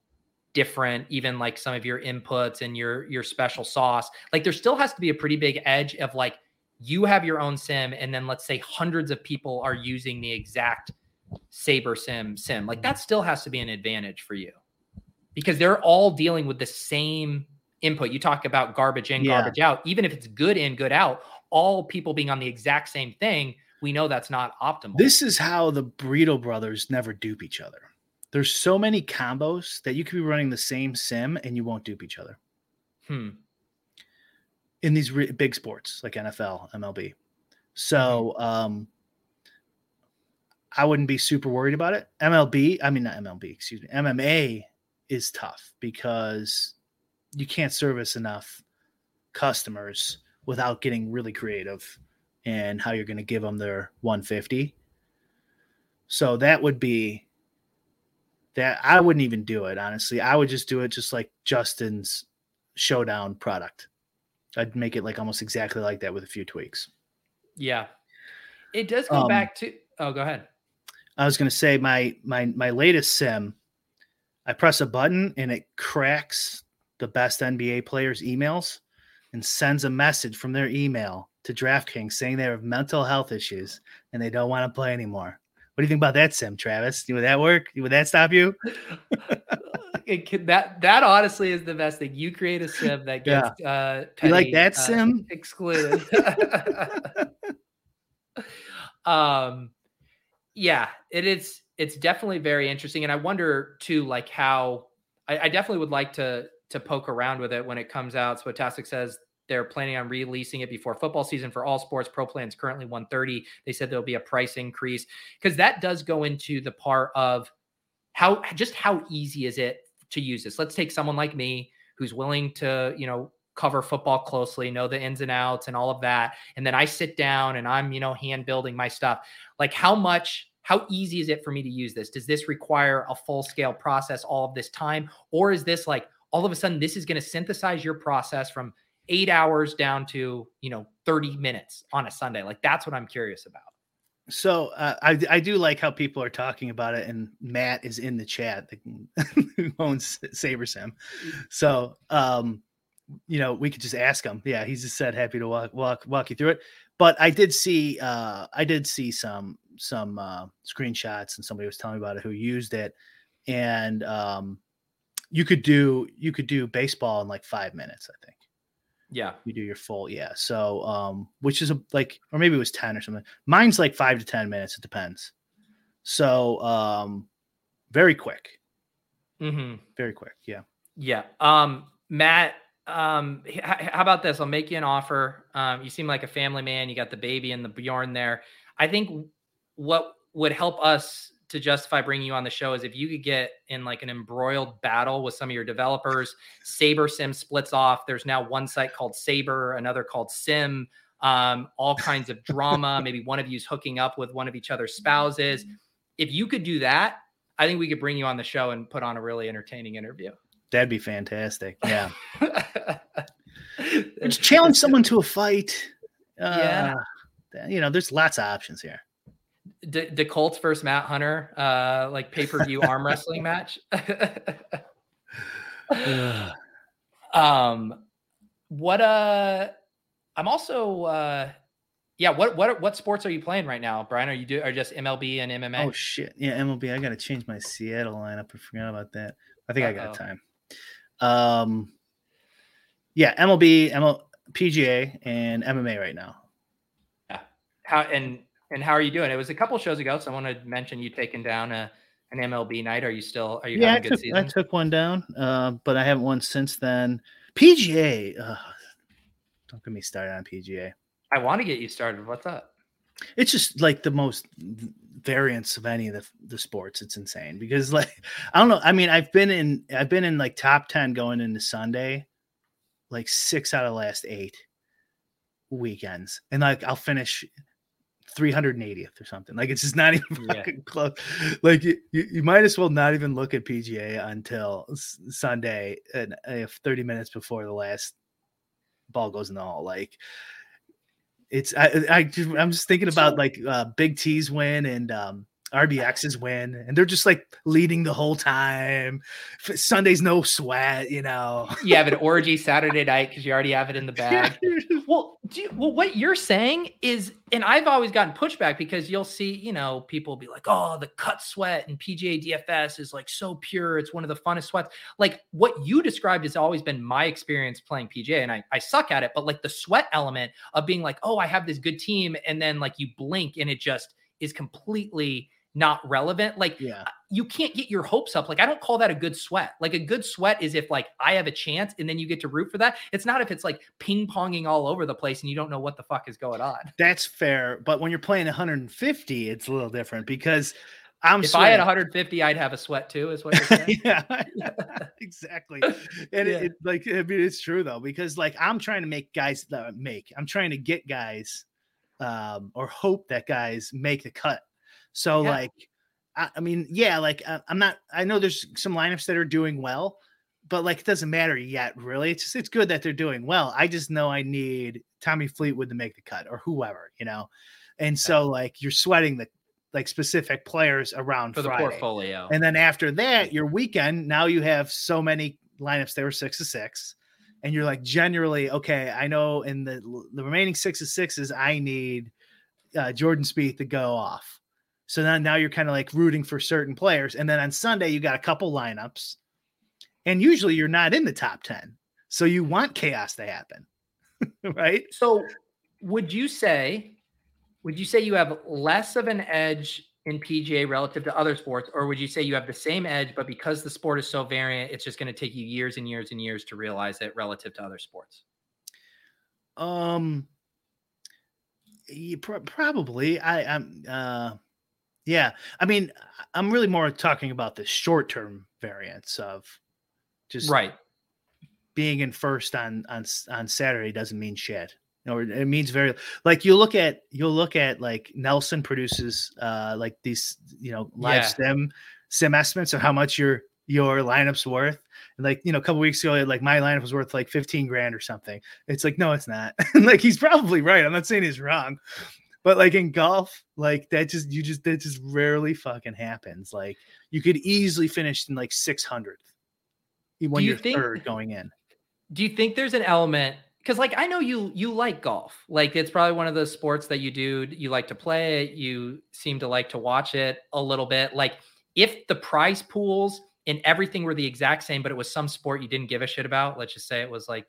different even like some of your inputs and your your special sauce like there still has to be a pretty big edge of like you have your own sim and then let's say hundreds of people are using the exact SaberSim sim. like that still has to be an advantage for you because they're all dealing with the same input you talk about garbage in yeah. garbage out even if it's good in good out all people being on the exact same thing we know that's not optimal this is how the burrito brothers never dupe each other there's so many combos that you could be running the same sim and you won't dupe each other. Hmm. In these re- big sports like NFL, MLB. So, mm-hmm. um, I wouldn't be super worried about it. MLB, I mean not MLB, excuse me. MMA is tough because you can't service enough customers without getting really creative and how you're going to give them their 150. So that would be that I wouldn't even do it honestly. I would just do it just like Justin's showdown product. I'd make it like almost exactly like that with a few tweaks. Yeah. It does go um, back to oh go ahead. I was gonna say my my my latest sim, I press a button and it cracks the best NBA players' emails and sends a message from their email to DraftKings saying they have mental health issues and they don't want to play anymore. What do you think about that sim, Travis? Would that work? Would that stop you? [laughs] it can, that that honestly is the best thing. You create a sim that gets yeah. uh, petty, you like that uh, sim [laughs] excluded. [laughs] um, Yeah, it is. It's definitely very interesting, and I wonder too, like how I, I definitely would like to to poke around with it when it comes out. Stokastic says they're planning on releasing it before football season for all sports. Pro Plan's currently 130. They said there'll be a price increase because that does go into the part of how just how easy is it to use this. Let's take someone like me who's willing to, you know, cover football closely, know the ins and outs and all of that. And then I sit down and I'm, you know, hand building my stuff. Like how much how easy is it for me to use this? Does this require a full scale process all of this time or is this like all of a sudden this is going to synthesize your process from eight hours down to you know 30 minutes on a sunday. Like that's what i'm curious about. So uh, I, I do like how people are talking about it and matt is in the chat who owns SaberSim so um you know we could just ask him. Yeah he's just said happy to walk walk walk you through it. But i did see uh i did see some some uh screenshots and somebody was telling me about it who used it. And um you could do you could do baseball in like five minutes i think yeah. You do your full, yeah. So um which is a like or maybe it was 10 or something. Mine's like 5 to 10 minutes, it depends. So um very quick. Mm-hmm. Very quick, yeah. Yeah. Um Matt, um h- how about this? I'll make you an offer. Um you seem like a family man, you got the baby and the Bjorn there. I think what would help us to justify bringing you on the show is if you could get in like an embroiled battle with some of your developers. SaberSim splits off. There's now one site called Saber, another called Sim. Um, all kinds of drama. [laughs] Maybe one of you's hooking up with one of each other's spouses. If you could do that, I think we could bring you on the show and put on a really entertaining interview. That'd be fantastic. Yeah. [laughs] Just challenge someone to a fight. Uh, yeah. You know, there's lots of options here. D- the Colts versus Matt Hunter, uh, like pay per view arm [laughs] wrestling match. [sighs] um, what uh, I'm also uh, yeah. What what what sports are you playing right now, Brian? Are you do are just MLB and MMA? Oh shit, yeah, MLB. I got to change my Seattle lineup. I forgot about that. I think Uh-oh. I got time. Um, yeah, MLB, ML, PGA, and MMA right now. Yeah. How and and how are you doing? It was a couple shows ago. Someone had mentioned you taking down a an MLB night. Are you still? Are you yeah, having I took, season? I took one down, uh, but I haven't won since then. PGA. Uh, don't get me started on PGA. I want to get you started. What's up? It's just like the most variance of any of the, the sports. It's insane because like [laughs] I don't know. I mean, I've been in I've been in like top ten going into Sunday, like six out of the last eight weekends, and like I'll finish 380th or something. Like it's just not [laughs] even fucking yeah. close. Like you, you, might as well not even look at PGA until Sunday and uh, 30 minutes before the last ball goes in the hole. Like it's I I just, I'm just thinking about like uh, Big T's win and um RBX's win, and they're just like leading the whole time. Sunday's no sweat, you know. you have an orgy Saturday night because you already have it in the [laughs] bag. well, you, well, what you're saying is, and I've always gotten pushback because you'll see, you know, people be like, "Oh, the cut sweat and PGA DFS is like so pure; it's one of the funnest sweats." Like what you described has always been my experience playing PGA, and I I suck at it, but like the sweat element of being like, "Oh, I have this good team," and then like you blink and it just is completely not relevant. Like yeah. you can't get your hopes up. Like I don't call that a good sweat. Like a good sweat is if like I have a chance and then you get to root for that. It's not if it's like ping ponging all over the place and you don't know what the fuck is going on. That's fair. But when you're playing 150, it's a little different because I'm if sweating. I had 150, I'd have a sweat too, is what you're [laughs] saying. yeah, [laughs] exactly. [laughs] And yeah. It, it, like I mean, it's true though, because like I'm trying to make guys uh, make, I'm trying to get guys um or hope that guys make the cut so yeah. like, I, I, mean, yeah, like uh, I'm not. I know there's some lineups that are doing well, but like it doesn't matter yet, really. It's just it's good that they're doing well. I just know I need Tommy Fleetwood to make the cut or whoever, you know. And so like you're sweating the like specific players around for Friday. the portfolio, and then after that, your weekend. Now you have so many lineups. They were six to six and you're like generally okay i know in the the remaining six of sixes i need uh, jordan Spieth to go off so then now you're kind of like rooting for certain players. And then on Sunday, you got a couple lineups. And usually you're not in the top 10. So you want chaos to happen. [laughs] right? So would you say, would you say you have less of an edge in PGA relative to other sports, or would you say you have the same edge, but because the sport is so variant, it's just going to take you years and years and years to realize it relative to other sports? Um, you pr- probably. I, I'm. Uh, yeah. I mean, I'm really more talking about the short term variance of just right being in first on on on Saturday doesn't mean shit or it means very like you look at you'll look at like Nelson produces uh like these you know live yeah. sim sim estimates of how much your your lineup's worth. And like you know, a couple weeks ago, like my lineup was worth like fifteen grand or something. It's like no, it's not. [laughs] like he's probably right. I'm not saying he's wrong, but like in golf, like that just you just that just rarely fucking happens. Like you could easily finish in like six hundredth when you you're think, third going in. Do you think there's an element because like I know you you like golf. Like it's probably one of those sports that you do you like to play it, you seem to like to watch it a little bit. Like if the prize pools and everything were the exact same, but it was some sport you didn't give a shit about, let's just say it was like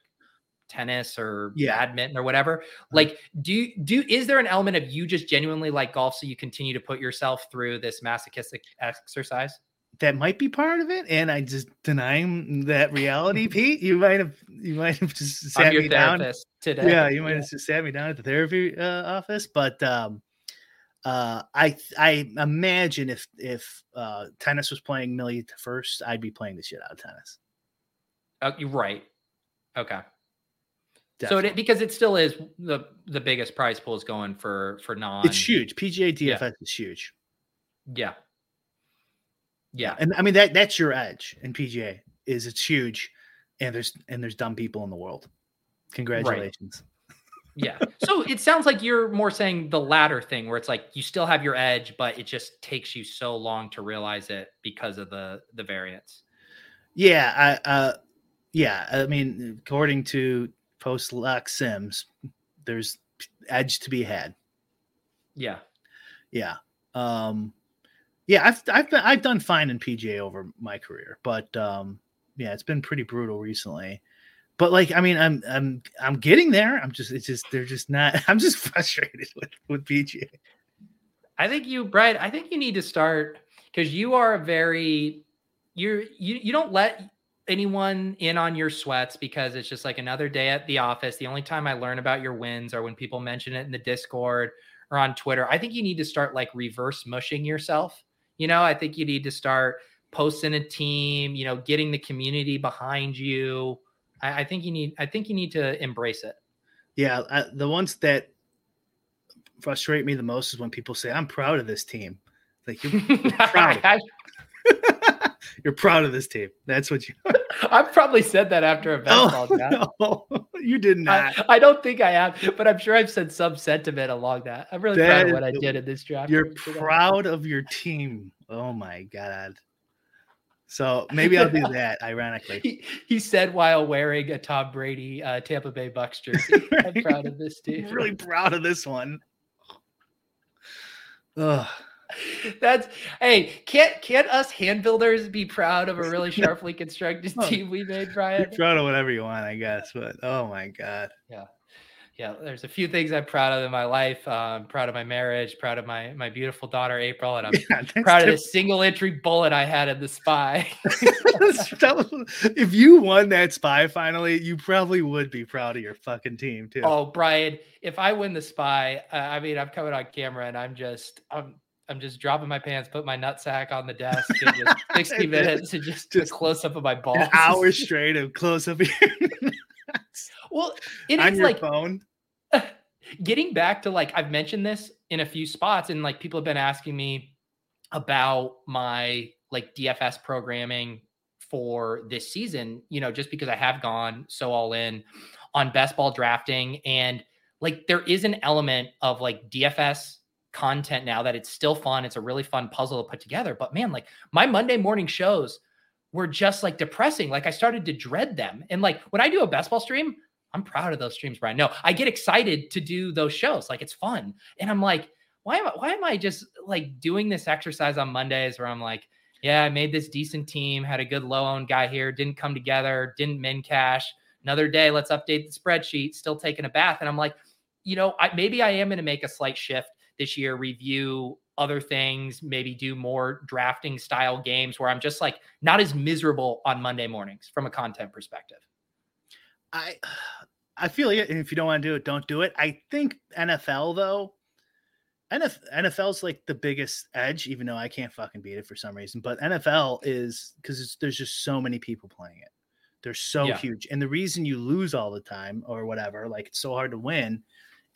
tennis or yeah. badminton or whatever. Mm-hmm. Like do do is there an element of you just genuinely like golf so you continue to put yourself through this masochistic exercise? that might be part of it, and I just deny that reality, Pete. You might have you might have just [laughs] sat me down today. Yeah, you might yeah. have just sat me down at the therapy uh, office, but um, uh, I I imagine if if uh, tennis was playing Millie first, I'd be playing the shit out of tennis. Oh, you're right. Okay. Definitely. So it, because it still is the the biggest prize pool is going for for non. It's huge. PGA DFS yeah. is huge. Yeah. Yeah, and I mean that that's your edge in PGA is it's huge, and there's and there's dumb people in the world. Congratulations. Right. [laughs] yeah. So it sounds like you're more saying the latter thing, where it's like you still have your edge, but it just takes you so long to realize it because of the the variance. Yeah, I uh, yeah. I mean, according to post lock sims, there's edge to be had. Yeah. Yeah. Um, yeah, I've I've been, I've done fine in PGA over my career, but um, yeah, it's been pretty brutal recently. But like, I mean, I'm I'm I'm getting there. I'm just it's just they're just not. [laughs] I'm just [laughs] frustrated with with PGA. I think you, Brad. I think you need to start because you are a very you're you you don't let anyone in on your sweats because it's just like another day at the office. The only time I learn about your wins are when people mention it in the Discord or on Twitter. I think you need to start like reverse mushing yourself you know, I think you need to start posting a team, you know, getting the community behind you. I, I think you need, I think you need to embrace it. Yeah. Uh, the ones that frustrate me the most is when people say, I'm proud of this team. Like you're, you're [laughs] proud. [laughs] you're proud of this team. That's what you. [laughs] [laughs] I've probably said that after a baseball oh, [laughs] No, you did not. I, I, don't think I have, but I'm sure I've said some sentiment along that. I'm really that proud of what I did in this draft. You're proud of your team. Oh my god. So maybe I'll do that. Ironically, he, he, said while wearing a Tom Brady uh, Tampa Bay Bucks jersey. I'm proud of this team. I'm really proud of this one. Ugh. [laughs] That's hey, can't can't us hand builders be proud of a really [laughs] sharply constructed oh, team we made, Brian? proud of whatever you want, I guess. But oh my god. Yeah. Yeah, there's a few things I'm proud of in my life. Uh, I'm proud of my marriage, proud of my my beautiful daughter April, and I'm [laughs] yeah, proud of the single entry bullet I had in the spy. if you won that spy finally, you probably would be proud of your fucking team too. Oh, Brian, if I win the spy, uh, I mean, I'm coming on camera and I'm just I'm I'm just dropping my pants, put my nutsack on the desk, and just [laughs] 60 minutes and just, just a close up of my balls. An hour [laughs] straight of close up. well, it on is like phone. [laughs] Getting back to like I've mentioned this in a few spots, and like people have been asking me about my like DFS programming for this season. You know, just because I have gone so all in on best ball drafting, and like there is an element of like DFS content now that it's still fun. It's a really fun puzzle to put together. But man, like my Monday morning shows were just like depressing. Like I started to dread them. And like when I do a best ball stream, I'm proud of those streams, Brian. No, I get excited to do those shows. Like it's fun. And I'm like, why am I, why am I just like doing this exercise on Mondays where I'm like, yeah, I made this decent team, had a good low owned guy here, didn't come together, didn't min cash. Another day, let's update the spreadsheet, still taking a bath. And I'm like, you know, I, maybe I am going to make a slight shift this year review other things, maybe do more drafting style games where I'm just like not as miserable on Monday mornings from a content perspective. I [sighs] I feel it. And if you don't want to do it, don't do it. I think NFL though, NFL NFL's like the biggest edge, even though I can't fucking beat it for some reason. But NFL is because there's just so many people playing it. They're so yeah. huge, and the reason you lose all the time or whatever, like it's so hard to win,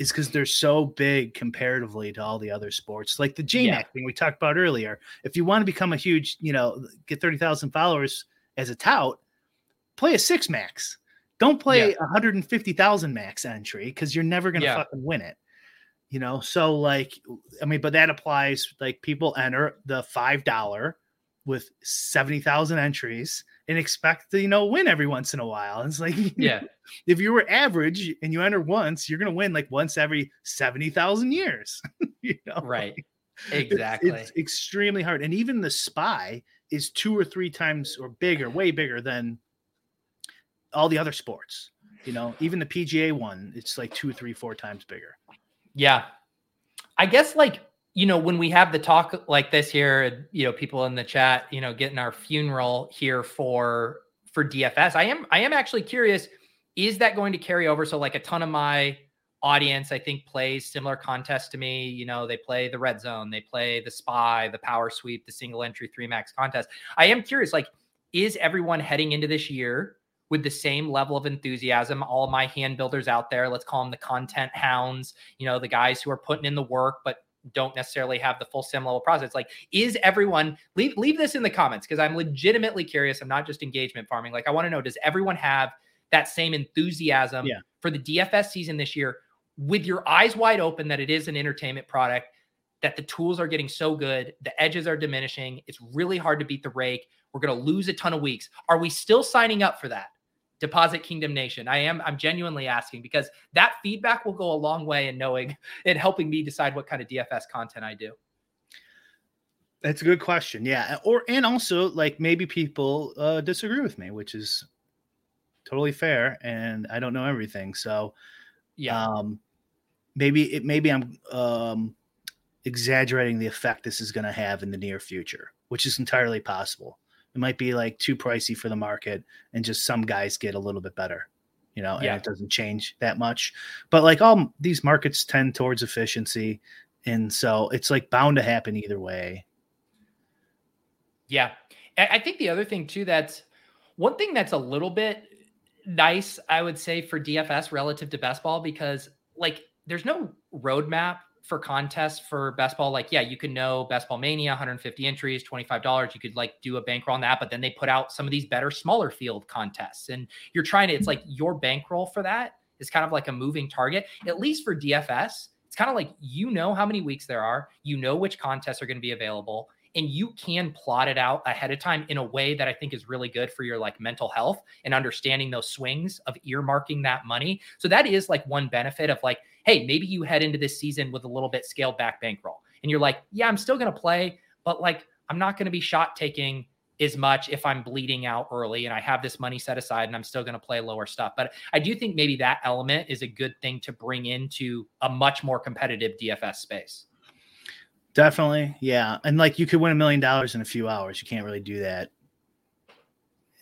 is because they're so big comparatively to all the other sports. Like the JMac yeah. thing we talked about earlier. If you want to become a huge, you know, get thirty thousand followers as a tout, play a six max don't play yeah. 150,000 max entry because you're never going to yeah. fucking win it. You know, so like, I mean, but that applies like people enter the $5 with 70,000 entries and expect to, you know, win every once in a while. it's like, [laughs] yeah, if you were average and you enter once, you're going to win like once every 70,000 years. [laughs] you know, right. [laughs] Exactly. It's, it's extremely hard. And even the spy is two or three times or bigger, way bigger than all the other sports. You know, even the PGA one, it's like two, three, four times bigger. Yeah. I guess like, you know, when we have the talk like this here, you know, people in the chat, you know, getting our funeral here for for DFS. I am I am actually curious, is that going to carry over? So like a ton of my audience, I think, plays similar contests to me. You know, they play the red zone, they play the spy, the power sweep, the single entry three max contest. I am curious, like, is everyone heading into this year with the same level of enthusiasm. All my hand builders out there, let's call them the content hounds, you know, the guys who are putting in the work, but don't necessarily have the full sim level process. Like, is everyone leave leave this in the comments because I'm legitimately curious. I'm not just engagement farming. Like, I want to know, does everyone have that same enthusiasm yeah. for the DFS season this year with your eyes wide open that it is an entertainment product? That the tools are getting so good, the edges are diminishing. It's really hard to beat the rake. We're going to lose a ton of weeks. Are we still signing up for that? Deposit kingdom nation. I am i'm genuinely asking because that feedback will go a long way in knowing [laughs] and helping me decide what kind of dfs content i do. That's a good question. Yeah or and also like maybe people uh disagree with me which is totally fair and i don't know everything so yeah. um maybe it maybe i'm um exaggerating the effect this is going to have in the near future which is entirely possible it might be like too pricey for the market and just some guys get a little bit better you know yeah. and it doesn't change that much. But like all these markets tend towards efficiency and so it's like bound to happen either way. Yeah. I think the other thing too that's one thing that's a little bit nice i would say for dfs relative to best ball because like there's no roadmap for contests for best ball, like, yeah, you can know best ball mania, 150 entries, $25. You could like do a bankroll on that, but then they put out some of these better, smaller field contests. And you're trying to, it's mm-hmm. like your bankroll for that is kind of like a moving target, at least for DFS. It's kind of like you know how many weeks there are, you know which contests are going to be available, and you can plot it out ahead of time in a way that I think is really good for your like mental health and understanding those swings of earmarking that money. So that is like one benefit of like hey, maybe you head into this season with a little bit scaled back bankroll and you're like, yeah, I'm still going to play, but like, I'm not going to be shot taking as much if I'm bleeding out early and I have this money set aside and I'm still going to play lower stuff. But I do think maybe that element is a good thing to bring into a much more competitive DFS space. Definitely. Yeah. And like you could win a million dollars in a few hours. You can't really do that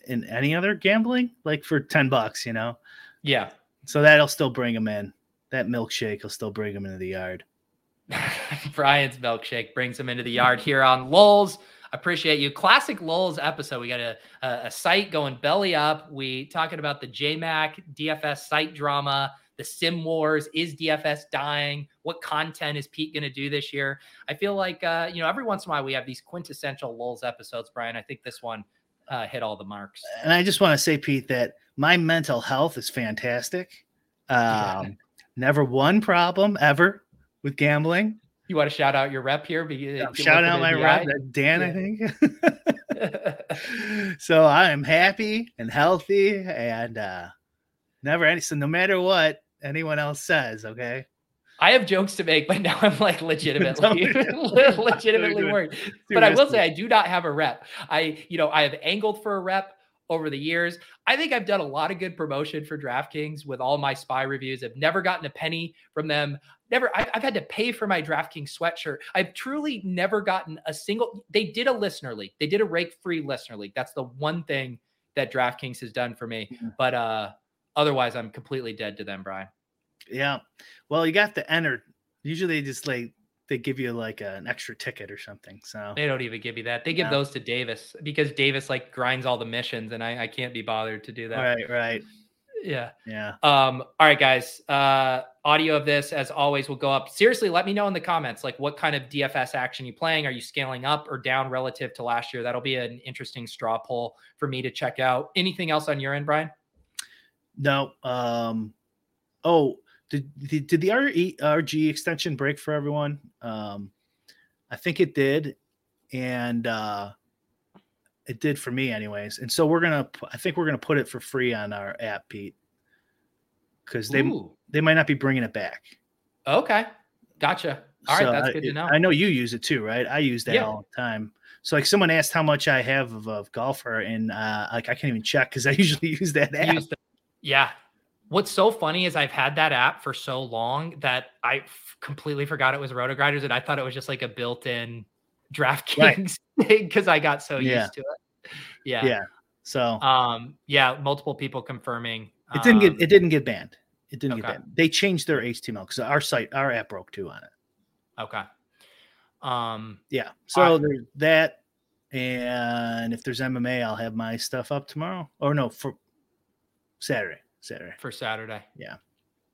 in any other gambling, like for 10 bucks, you know? Yeah. So that'll still bring them in that milkshake will still bring him into the yard. [laughs] Brian's milkshake brings him into the yard here on LOLz. Appreciate you. Classic LOLz episode. We got a, a, a site going belly up. We talking about the JMac DFS site drama, the Sim Wars. Is DFS dying? What content is Pete going to do this year? I feel like uh, you know every once in a while we have these quintessential LOLz episodes. Brian, I think this one uh, hit all the marks. And I just want to say, Pete, that my mental health is fantastic. Um, Never one problem ever with gambling. You want to shout out your rep here? Yeah, shout out my rep, Dan, yeah. I think. [laughs] so I am happy and healthy and uh never any so no matter what anyone else says, okay. I have jokes to make, but [laughs] now I'm like legitimately, [laughs] [laughs] legitimately worried. But I will say I do not have a rep. I, you know, I have angled for a rep over the years. I think I've done a lot of good promotion for DraftKings with all my spy reviews. I've never gotten a penny from them. never I, have had to pay for my DraftKings sweatshirt. I've truly never gotten a single. They did a listener league. They did a rake free listener league. That's the one thing that DraftKings has done for me. Mm-hmm. But uh otherwise, I'm completely dead to them, Brian. Yeah. Well, you got to enter. Usually, they just like they give you like an extra ticket or something. So they don't even give you that. They give those to Davis because Davis like grinds all the missions, and I, I can't be bothered to do that. Right. Right. Yeah. Yeah. Um, all right, guys. Uh, audio of this, as always, will go up. Seriously, let me know in the comments, like what kind of DFS action you playing. Are you scaling up or down relative to last year? That'll be an interesting straw poll for me to check out. Anything else on your end, Brian? No. Um, oh, did, did, did the RG extension break for everyone? Um, I think it did. And, uh, it did for me, anyways. And so we're gonna, I think we're gonna put it for free on our app, Pete, because they Ooh. they might not be bringing it back. Okay, gotcha. All so right, that's good to know. I know you use it too, right? I use that yeah. all the time. So like someone asked how much I have of, a golfer, and uh, like I can't even check because I [laughs] usually use that app. Use the, yeah. What's so funny is I've had that app for so long that I f- completely forgot it was RotoGrinders, and I thought it was just like a built-in DraftKings [laughs] right. because I got so yeah. used to it. Yeah. Yeah. So um yeah, multiple people confirming. It didn't um, get it didn't get banned. It didn't okay. get banned. They changed their HTML because our site, our app broke too on it. Okay. Um yeah. So there's that. And if there's MMA, I'll have my stuff up tomorrow. Or no, for Saturday. Saturday. For Saturday. Yeah.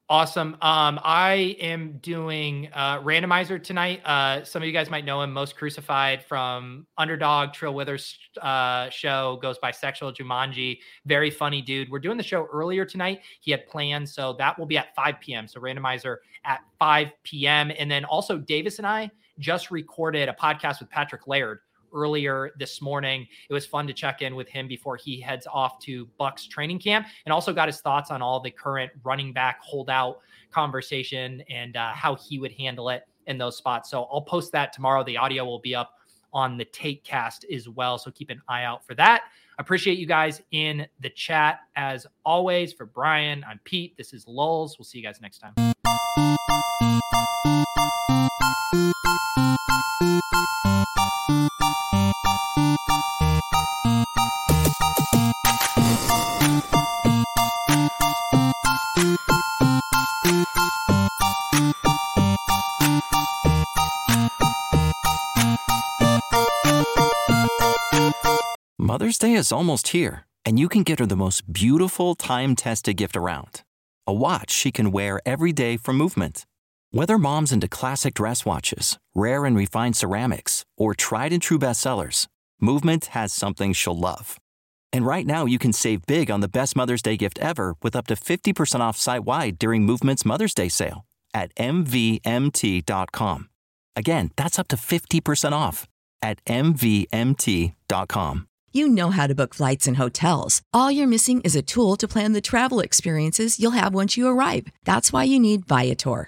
Awesome. Um, I am doing uh, randomizer tonight. Uh, some of you guys might know him, most crucified from Underdog Trill Withers uh, show, goes by Sexual Jumanji. Very funny dude. We're doing the show earlier tonight. He had plans, so that will be at 5 p.m. So randomizer at 5 p.m. And then also Davis and I just recorded a podcast with Patrick Laird earlier this morning. It was fun to check in with him before he heads off to Bucks training camp and also got his thoughts on all the current running back holdout conversation and uh, how he would handle it in those spots. So I'll post that tomorrow. The audio will be up on the Take Cast as well. So keep an eye out for that. Appreciate you guys in the chat as always. For Brian, I'm Pete. This is LOLz. We'll see you guys next time. Mother's Day is almost here, and you can get her the most beautiful time tested gift around a watch she can wear every day from Movement. Whether mom's into classic dress watches, rare and refined ceramics, or tried and true bestsellers, Movement has something she'll love. And right now, you can save big on the best Mother's Day gift ever with up to 50% off site wide during Movement's Mother's Day sale at MVMT.com. Again, that's up to 50% off at MVMT.com. You know how to book flights and hotels. All you're missing is a tool to plan the travel experiences you'll have once you arrive. That's why you need Viator.